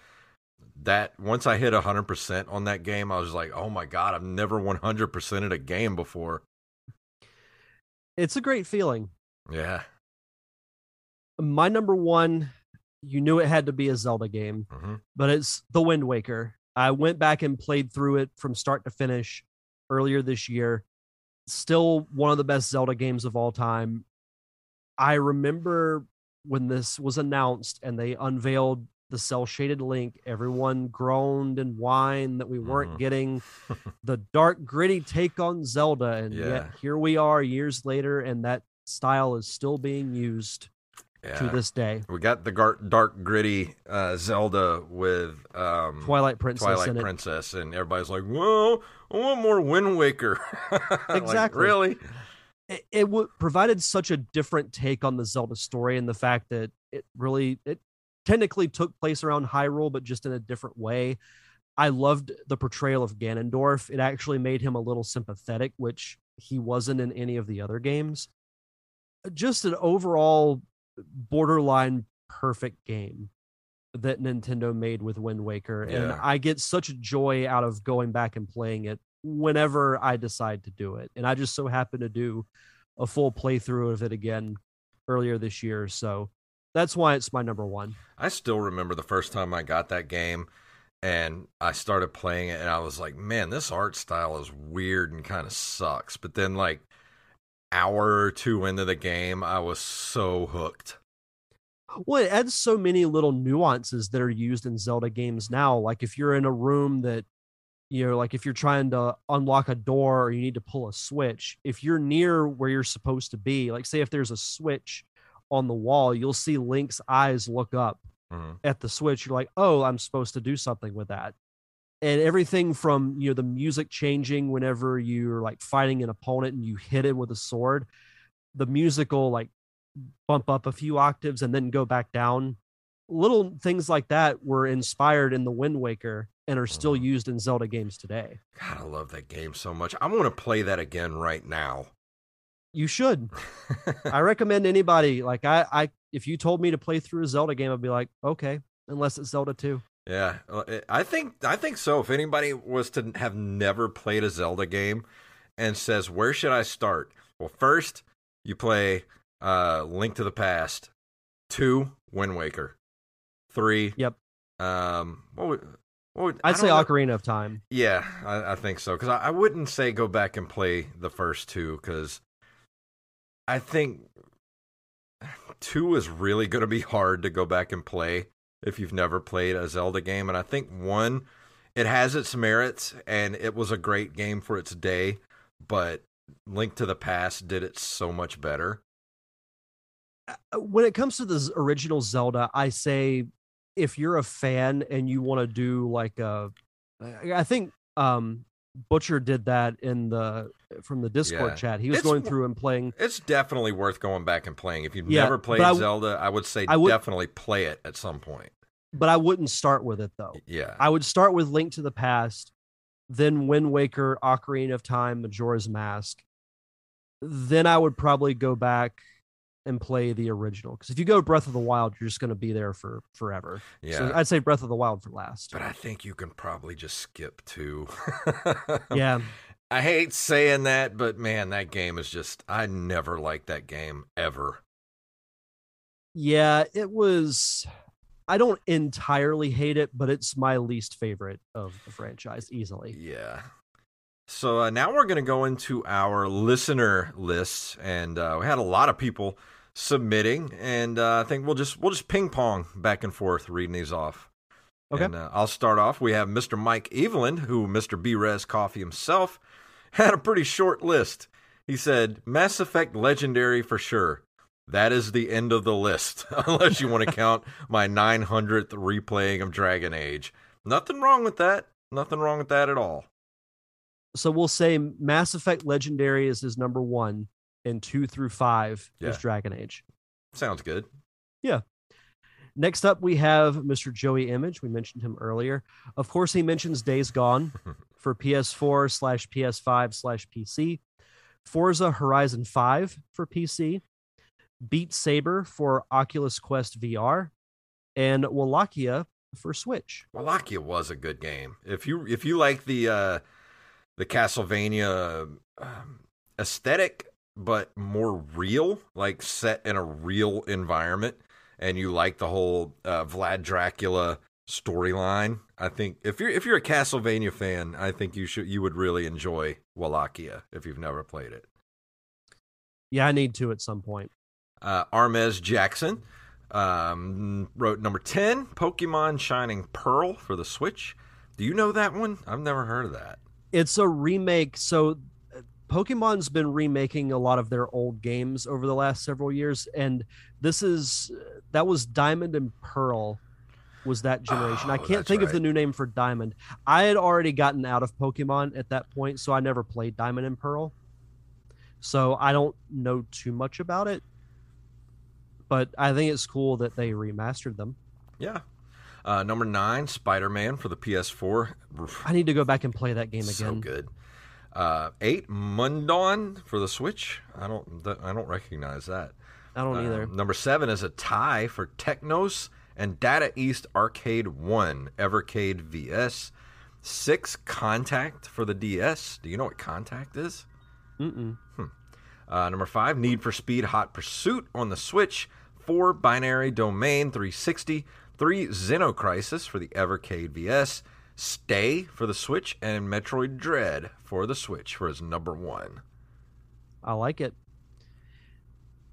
that once I hit 100% on that game, I was like, "Oh my god, I've never 100%ed a game before." It's a great feeling. Yeah. My number one, you knew it had to be a Zelda game. hmm but it's The Wind Waker. I went back and played through it from start to finish earlier this year. Still one of the best Zelda games of all time. I remember when this was announced and they unveiled the cel shaded Link, everyone groaned and whined that we weren't Mhm. getting the dark, gritty take on Zelda. And Yeah. yet here we are years later, and that style is still being used Yeah. to this day. We got the gar- dark, gritty uh, Zelda with um, Twilight Princess Twilight in it. Princess, and everybody's like, whoa, I want more Wind Waker." Like, Exactly. really? it, it w- provided such a different take on the Zelda story and the fact that it really it technically took place around Hyrule but just in a different way. I loved the portrayal of Ganondorf. It actually made him a little sympathetic, which he wasn't in any of the other games. Just an overall borderline perfect game that Nintendo made with Wind Waker and Yeah. I get such joy out of going back and playing it whenever I decide to do it. And I just so happened to do a full playthrough of it again earlier this year. So that's why it's my number one. I still remember the first time I got that game, and I started playing it, and I was like, man, this art style is weird and kind of sucks. But then, like, hour or two into the game, I was so hooked. Well, it adds so many little nuances that are used in Zelda games now. Like if you're in a room that, you know, like if you're trying to unlock a door or you need to pull a switch, if you're near where you're supposed to be, like say if there's a switch on the wall, you'll see Link's eyes look up Mhm. at the switch. You're like, oh, I'm supposed to do something with that. And everything from, you know, the music changing whenever you're like fighting an opponent and you hit him with a sword, the music will like bump up a few octaves and then go back down. Little things like that were inspired in the Wind Waker and are still Mhm. used in Zelda games today. God, I love that game so much. I want to play that again right now. You should. I recommend anybody like I I if you told me to play through a Zelda game, I'd be like, okay, unless it's Zelda 2. Yeah, I think I think so. If anybody was to have never played a Zelda game and says, "Where should I start?" Well, first you play uh, Link to the Past, two Wind Waker, three. Yep. Um, what would, what would, I I'd say know- Ocarina of Time. Yeah, I, I think so. Because I, I wouldn't say go back and play the first two because I think two is really going to be hard to go back and play if you've never played a Zelda game. And I think one, it has its merits and it was a great game for its day, but Link to the Past did it so much better. Uh, when it comes to the original Zelda, I say if you're a fan and you want to do like a, I think um Butcher did that in the from the Discord Yeah. chat. He was It's going through and playing. It's definitely worth going back and playing. If you've Yeah, never played I Zelda, I would say I would- definitely play it at some point. But I wouldn't start with it though. Yeah. I would start with Link to the Past, then Wind Waker, Ocarina of Time, Majora's Mask. Then I would probably go back and play the original. Because if you go Breath of the Wild, you're just going to be there for forever. yeah. So I'd say Breath of the Wild for last. But I think you can probably just skip two. yeah. I hate saying that, but man, that game is just I never liked that game ever. Yeah, it was. I don't entirely hate it, but it's my least favorite of the franchise easily. Yeah. So uh, now we're going to go into our listener lists, and uh, we had a lot of people submitting, and uh, I think we'll just we'll just ping pong back and forth reading these off. Okay. And, uh, I'll start off. We have Mr. Mike Evelyn, who Mr. Brez Coffee himself had a pretty short list. He said Mass Effect Legendary for sure. That is the end of the list, unless you want to count my 900th replaying of Dragon Age. Nothing wrong with that. Nothing wrong with that at all. So we'll say Mass Effect Legendary is his number one, and two through five is Dragon Age. Sounds good. Yeah. Next up, we have Mr. Joey Image. We mentioned him earlier. Of course, he mentions Days Gone for PS4 slash PS5 slash PC, Forza Horizon 5 for PC, Beat Saber for Oculus Quest VR, and Wallachia for Switch. Wallachia was a good game. If you if you like the uh, the Castlevania um, aesthetic, but more real, like set in a real environment, and you like the whole uh, Vlad Dracula storyline, I think if you're if you're a Castlevania fan, I think you should you would really enjoy Wallachia if you've never played it. Yeah, I need to at some point. Uh, Armez Jackson um, wrote number 10, Pokemon Shining Pearl for the Switch. Do you know that one? I've never heard of that. It's a remake. So Pokemon's been remaking a lot of their old games over the last several years, and this is that was Diamond and Pearl was that generation. I Oh, can't that's think of the new name for Diamond. I had already gotten out of Pokemon at that point, so I never played Diamond and Pearl. So I don't know too much about it. But I think it's cool that they remastered them. Yeah. Uh, number 9, Spider Man for the PS4. I need to go back and play that game again. So good. Uh, 8, Mundaun for the Switch. I don't th- I don't recognize that. I don't Uh, either. Number 7 is a tie for Technos and Data East Arcade 1, Evercade VS. 6, Contact for the DS. Do you know what Contact is? Mm-mm. Uh, number five, Need for Speed Hot Pursuit on the Switch. Four, Binary Domain 360. Three, Xenocrisis for the Evercade VS. Stay for the Switch, and Metroid Dread for the Switch for his number one. I like it.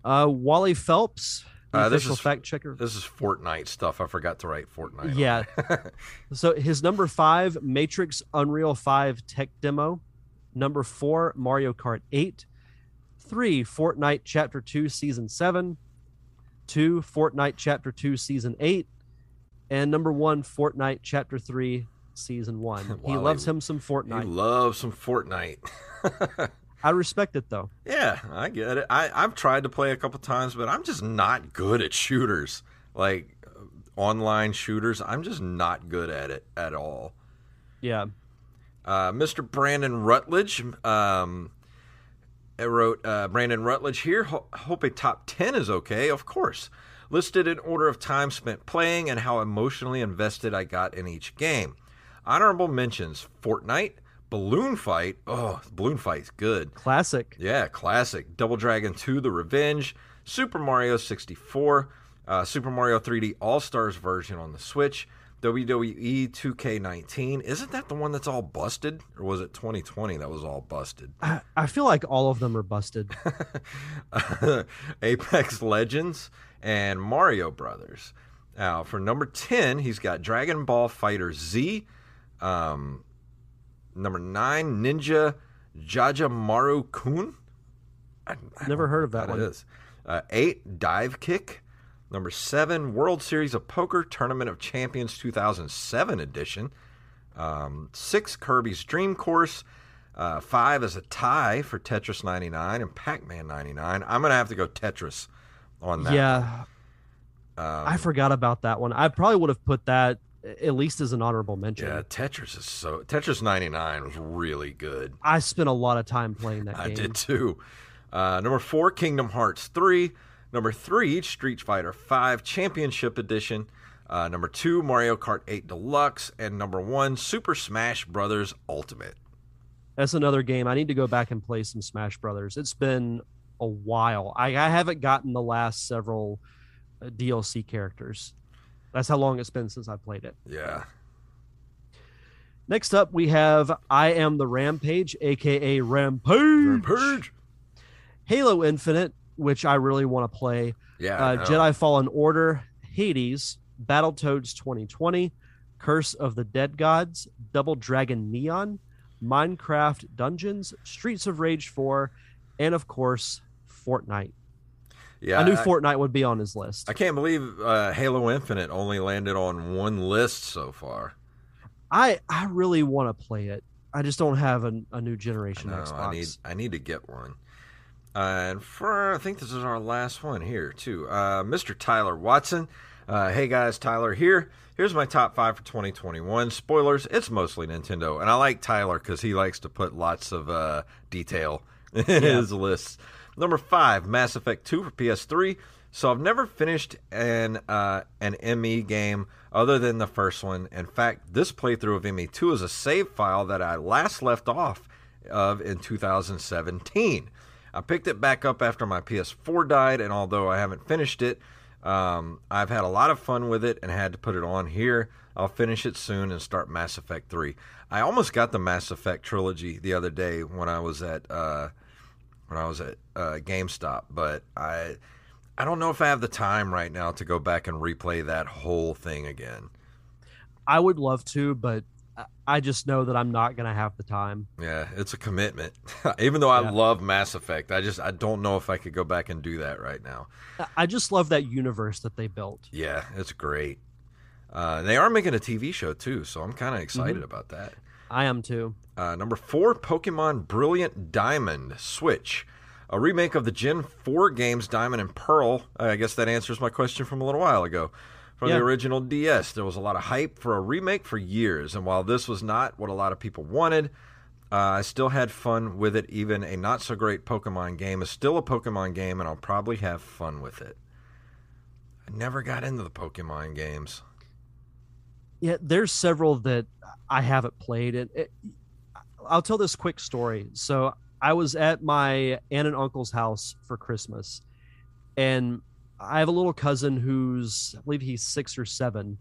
Uh, Wally Phelps, the Uh, this official is- fact checker. This is Fortnite stuff. I forgot to write Fortnite. Yeah. So his number five, Matrix Unreal 5 tech demo. Number four, Mario Kart 8. Three, Fortnite Chapter 2 Season 7. Two, Fortnite Chapter 2 Season 8. And number one, Fortnite Chapter 3 Season 1. he loves him some Fortnite. he loves some Fortnite. I respect it though. Yeah, I get it. I, I've tried to play a couple times, but I'm just not good at shooters. Like uh, online shooters, I'm just not good at it at all. Yeah. Uh, Mr. Brandon Rutledge um, wrote uh, Brandon Rutledge here. Ho- hope a top 10 is okay, of course. Listed in order of time spent playing and how emotionally invested I got in each game. Honorable mentions Fortnite, Balloon Fight. Oh, Balloon Fight's good. Classic. Yeah, classic. Double Dragon 2 The Revenge, Super Mario 64, uh, Super Mario 3D All Stars version on the Switch, WWE 2K19. Isn't that the one that's all busted? Or was it 2020 that was all busted? I, I feel like all of them are busted. Apex Legends and Mario Brothers. Now, for number 10, he's got Dragon Ball Fighter Z. Um, number 9, Ninja Jajamaru Kun. I, I Never heard of that what one. is. Uh, 8, Dive Kick. Number 7, World Series of Poker Tournament of Champions 2007 edition. Um, 6, Kirby's Dream Course. Uh, 5 is a tie for Tetris 99 and Pac Man 99. I'm going to have to go Tetris on that. yeah. Um, I forgot about that one. I probably would have put that at least as an honorable mention. Yeah, Tetris is so. Tetris 99 was really good. I spent a lot of time playing that I game. did too. Uh, number four, Kingdom Hearts 3. Number three, Street Fighter 5 Championship Edition. Uh, number two, Mario Kart 8 Deluxe. And number one, Super Smash Brothers Ultimate. That's another game. I need to go back and play some Smash Brothers. It's been a while. I, I haven't gotten the last several uh, DLC characters. That's how long it's been since I played it. Yeah. Next up, we have I Am the Rampage, aka Rampage. Rampage. Halo Infinite, which I really want to play. Yeah. Uh. Jedi Fallen Order, Hades, Battletoads 2020, Curse of the Dead Gods, Double Dragon Neon, Minecraft Dungeons, Streets of Rage 4, and of course, Fortnite. Yeah. I knew I- Fortnite would be on his list. I can't believe uh, Halo Infinite only landed on one list so far. I I really want to play it. I just don't have a, a new generation No, Xbox. I need I need to get one. Uh, and for I think this is our last one here too. Uh, Mr. Tyler Watson. Uh, hey guys, Tyler here. Here's my top five for 2021. Spoilers: It's mostly Nintendo, and I like Tyler because he likes to put lots of uh, detail in his lists. Number five, Mass Effect 2 for PS3. So I've never finished an uh, an ME game other than the first one. In fact, this playthrough of ME2 is a save file that I last left off of in 2017. I picked it back up after my PS4 died, and although I haven't finished it, um, I've had a lot of fun with it and had to put it on here. I'll finish it soon and start Mass Effect 3. I almost got the Mass Effect trilogy the other day when I was at uh, when I was at uh, GameStop, but I I don't know if I have the time right now to go back and replay that whole thing again. I would love to, but I- just know that I'm not going to have the time. Yeah, it's a commitment. Even though I Yeah. love Mass Effect, I just I don't know if I could go back and do that right now. I- just love that universe that they built. Yeah, it's great. Uh, they are making a TV show too, so I'm kind of excited about that. I am too. Uh, number four, Pokemon Brilliant Diamond Switch, a remake of the Gen 4 games Diamond and Pearl. I guess that answers my question from a little while ago. From Yeah. the original DS, there was a lot of hype for a remake for years, and while this was not what a lot of people wanted, uh, I still had fun with it. Even a not so great Pokemon game is still a Pokemon game, and I'll probably have fun with it. I never got into the Pokemon games. Yeah, there's several that I haven't played. And it, I'll tell this quick story. So I was at my aunt and uncle's house for Christmas, and I have a little cousin who's, I believe he's six or seven,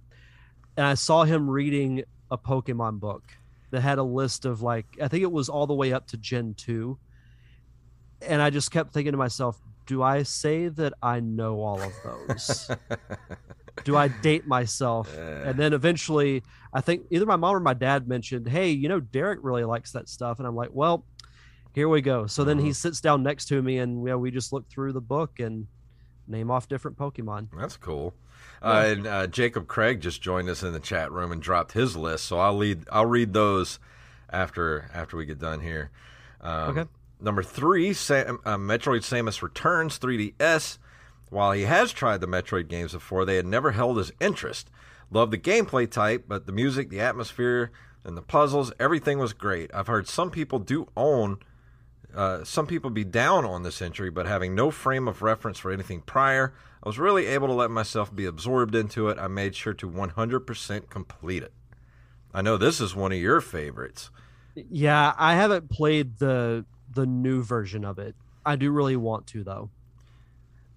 and I saw him reading a Pokemon book that had a list of like I think it was all the way up to Gen two, and I just kept thinking to myself, do I say that I know all of those? do I date myself? And then eventually, I think either my mom or my dad mentioned, "Hey, you know, Derek really likes that stuff," and I'm like, "Well, here we go." So then he sits down next to me, and you know, we just look through the book and name off different Pokemon. That's cool. Uh, and uh, Jacob Craig just joined us in the chat room and dropped his list, so I'll lead. I'll read those after after we get done here. Um, Okay. Number three, Sam, uh, Metroid Samus Returns 3DS. While he has tried the Metroid games before, they had never held his interest. Loved the gameplay type, but the music, the atmosphere, and the puzzles, everything was great. I've heard some people do own, uh, some people be down on this entry, but having no frame of reference for anything prior, I was really able to let myself be absorbed into it. I made sure to 100% complete it. I know this is one of your favorites. Yeah, I haven't played the the new version of it. I do really want to though.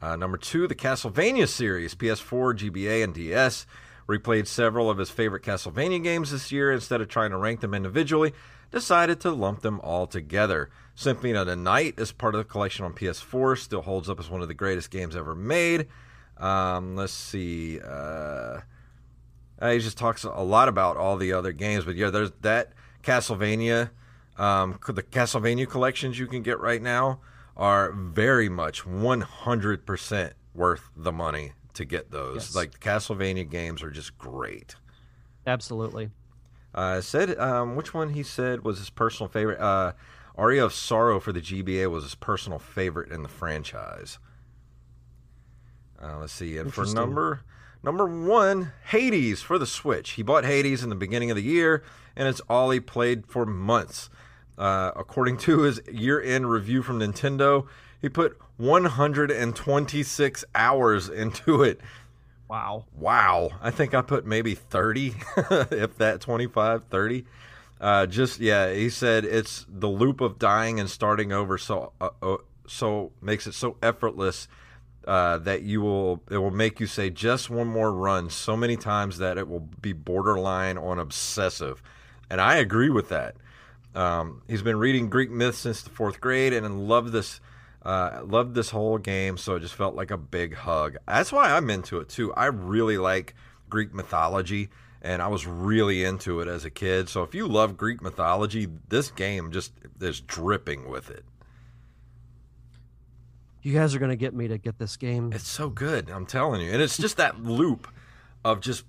Uh, number two, the Castlevania series, PS4, GBA, and DS. Replayed several of his favorite Castlevania games this year. Instead of trying to rank them individually, decided to lump them all together. Symphony of the Night is part of the collection on PS4. Still holds up as one of the greatest games ever made. Um, let's see. Uh, uh, he just talks a lot about all the other games, but yeah, there's that Castlevania. Um, the Castlevania collections you can get right now are very much 100% worth the money to get those. Yes. Like the Castlevania games are just great. Absolutely. Uh, said um, which one he said was his personal favorite. Uh, Aria of Sorrow for the GBA was his personal favorite in the franchise. Uh, let's see, and for number number one, Hades for the Switch. He bought Hades in the beginning of the year, and it's all he played for months. Uh, according to his year-end review from Nintendo, he put 126 hours into it. Wow. Wow. I think I put maybe 30, if that 25, 30. Uh, just, yeah, he said it's the loop of dying and starting over so, uh, uh, so makes it so effortless uh, that you will, it will make you say just one more run so many times that it will be borderline on obsessive. And I agree with that. Um, he's been reading Greek myths since the fourth grade and loved this uh, loved this whole game, so it just felt like a big hug. That's why I'm into it too. I really like Greek mythology, and I was really into it as a kid. So if you love Greek mythology, this game just is dripping with it. You guys are gonna get me to get this game. It's so good, I'm telling you. And it's just that loop of just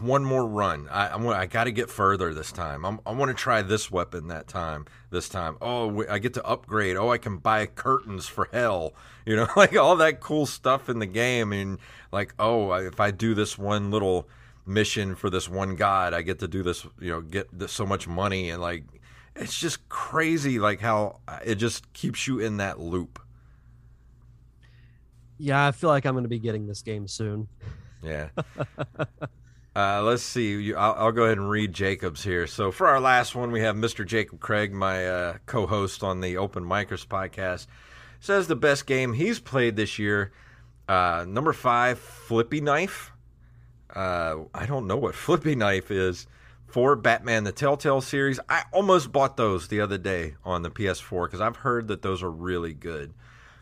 one more run. I I, want- I got to get further this time. I'm, I want to try this weapon that time. This time, oh, I get to upgrade. Oh, I can buy curtains for hell. You know, like all that cool stuff in the game. And like, oh, if I do this one little mission for this one god, I get to do this. You know, get this, so much money and like. It's just crazy, like how uh, it just keeps you in that loop. Yeah, I feel like I'm gonna be getting this game soon. Yeah. uh, let's see. You, I'll, I'll go ahead and read Jacob's here. So for our last one, we have Mr. Jacob Craig, my uh, co-host on the Open Micers podcast, says the best game he's played this year. Uh, number five, Flippy Knife. Uh, I don't know what Flippy Knife is. For Batman the Telltale series, I almost bought those the other day on the PS4 because I've heard that those are really good.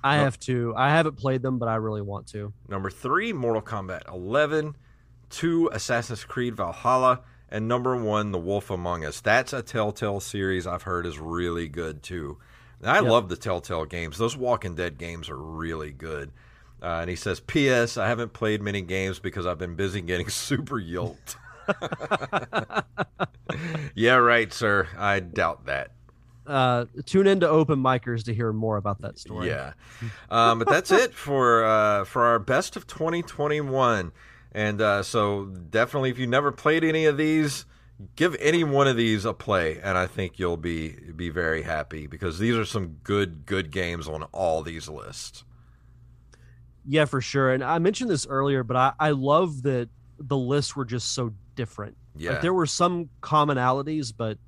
I have to. I haven't played them, but I really want to. Number three, Mortal Kombat 11. Two, Assassin's Creed Valhalla. And number one, The Wolf Among Us. That's a Telltale series I've heard is really good too. And I Yep. love the Telltale games. Those Walking Dead games are really good. Uh, and he says, P.S. I haven't played many games because I've been busy getting super yoked. yeah, right, sir. I doubt that. Uh, tune into Open Micers to hear more about that story. Yeah, um, but that's it for uh, for our best of 2021. And uh, so definitely, if you never played any of these, give any one of these a play, and I think you'll be be very happy because these are some good good games on all these lists. Yeah, for sure. And I mentioned this earlier, but I, I love that the lists were just so different. Yeah. Like there were some commonalities, but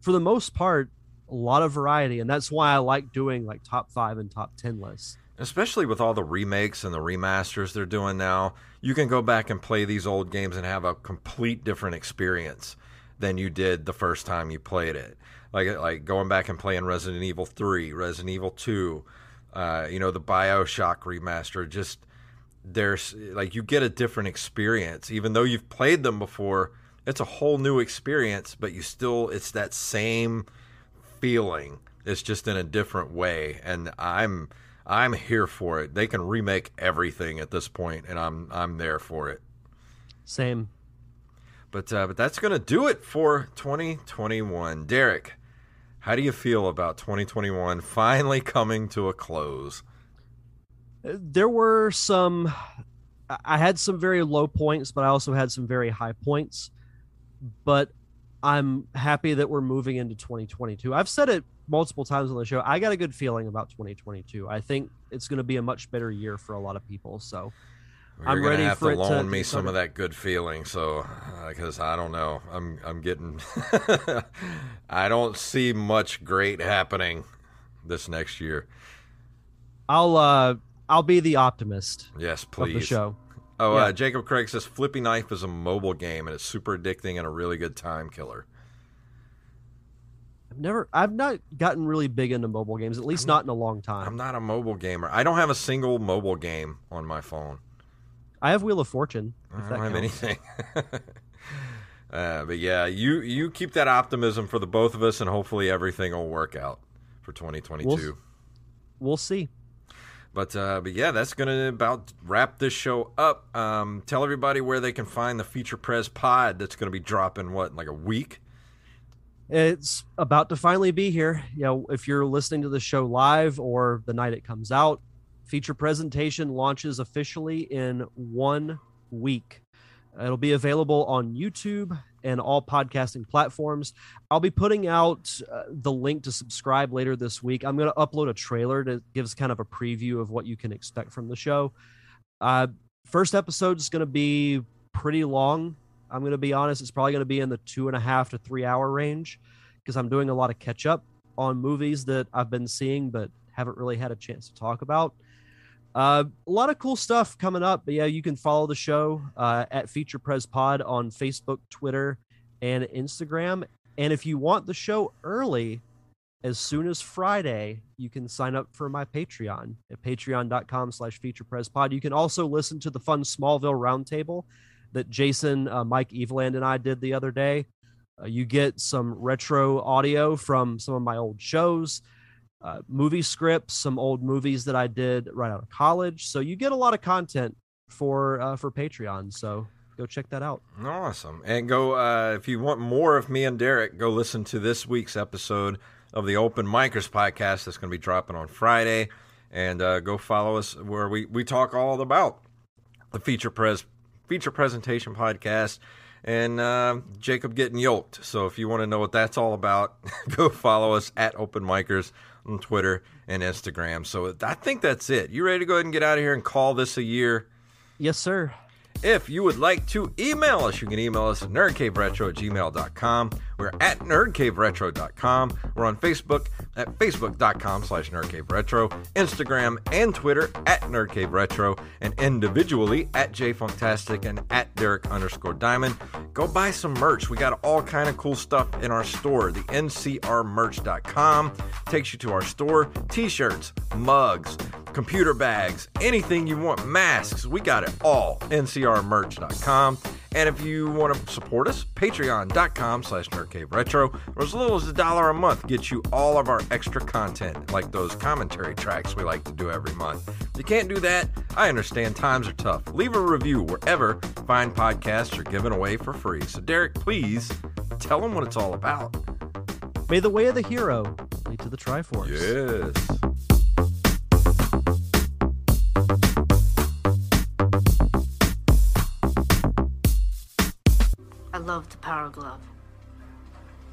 for the most part, a lot of variety. And that's why I like doing like top five and top 10 lists. Especially with all the remakes and the remasters they're doing now, you can go back and play these old games and have a complete different experience than you did the first time you played it. Like like going back and playing Resident Evil 3, Resident Evil 2, uh, you know, the BioShock remaster, just there's like you get a different experience. Even though you've played them before it's a whole new experience but you still it's that same feeling. It's just in a different way. And i'm i'm here for it. They can remake everything at this point and i'm i'm there for it. Same. but uh, but that's gonna do it for 2021 derek how do you feel about 2021 finally coming to a close? There were some I- i had some very low points but i also had some very high points. But i'm happy that we're moving into 2022 i've said it multiple times on the show i got a good feeling about 2022 i think it's going to be a much better year for a lot of people so You're I'm ready have for to it to loan me some of that good feeling, so because I don't know, I'm I'm getting, I don't see much great happening this next year. i'll uh i'll be the optimist Yes, of please. the show Oh, Yeah. uh, Jacob Craig says Flippy Knife is a mobile game and it's super addicting and a really good time killer. I've never i've not gotten really big into mobile games at least not in a long time I'm not a mobile gamer. I don't have a single mobile game on my phone. i have wheel of fortune if I don't have counts. anything. uh, but yeah, you you keep that optimism for the both of us, and hopefully everything will work out for 2022. We'll- we'll see But uh, but yeah, that's gonna about wrap this show up. Um, tell everybody where they can find the Feature Press Pod. That's gonna be dropping what in like a week. It's about to finally be here. You know, if you're listening to the show live or the night it comes out, feature presentation launches officially in one week. It'll be available on YouTube and all podcasting platforms. I'll be putting out uh, the link to subscribe later this week. I'm going to upload a trailer that gives kind of a preview of what you can expect from the show. Uh, first episode is going to be pretty long. I'm going to be honest, it's probably going to be in the two and a half to three hour range because I'm doing a lot of catch up on movies that I've been seeing but haven't really had a chance to talk about. Uh, a lot of cool stuff coming up. But yeah, you can follow the show uh, at Feature Press Pod on Facebook, Twitter, and Instagram. And if you want the show early, as soon as Friday, you can sign up for my Patreon at patreon.com slash featurepresspod. You can also listen to the fun Smallville Roundtable that Jason, uh, Mike Eveland, and I did the other day. Uh, you get some retro audio from some of my old shows, uh, movie scripts, some old movies that I did right out of college. So you get a lot of content for uh, for Patreon. So go check that out. Awesome. And go uh, if you want more of me and Derek, go listen to this week's episode of the Open Micers podcast that's going to be dropping on Friday. And uh, go follow us where we, we talk all about the feature pres feature presentation podcast and uh, Jacob getting yoked. So if you want to know what that's all about, go follow us at Open Micers on Twitter and Instagram. So I think that's it. You ready to go ahead and get out of here and call this a year? Yes, sir. If you would like to email us, you can email us at nerdcaveretro at gmail.com. We're at nerdcaveretro.com. We're on Facebook at facebook.com slash nerdcaveretro, Instagram and Twitter at nerdcaveretro, and individually at jayfunktastic and at Derek underscore diamond. Go buy some merch. We got all kind of cool stuff in our store. The ncrmerch.com takes you to our store. T-shirts, mugs, computer bags, anything you want, masks. We got it all. ncrmerch.com. And if you want to support us, patreon.com slash nerdcaveretro. Or as little as a dollar a month gets you all of our extra content, like those commentary tracks we like to do every month. If you can't do that, I understand times are tough. Leave a review wherever fine podcasts are given away for free. So, Derek, please tell them what it's all about. May the way of the hero lead to the Triforce. Yes. I love the Power Glove.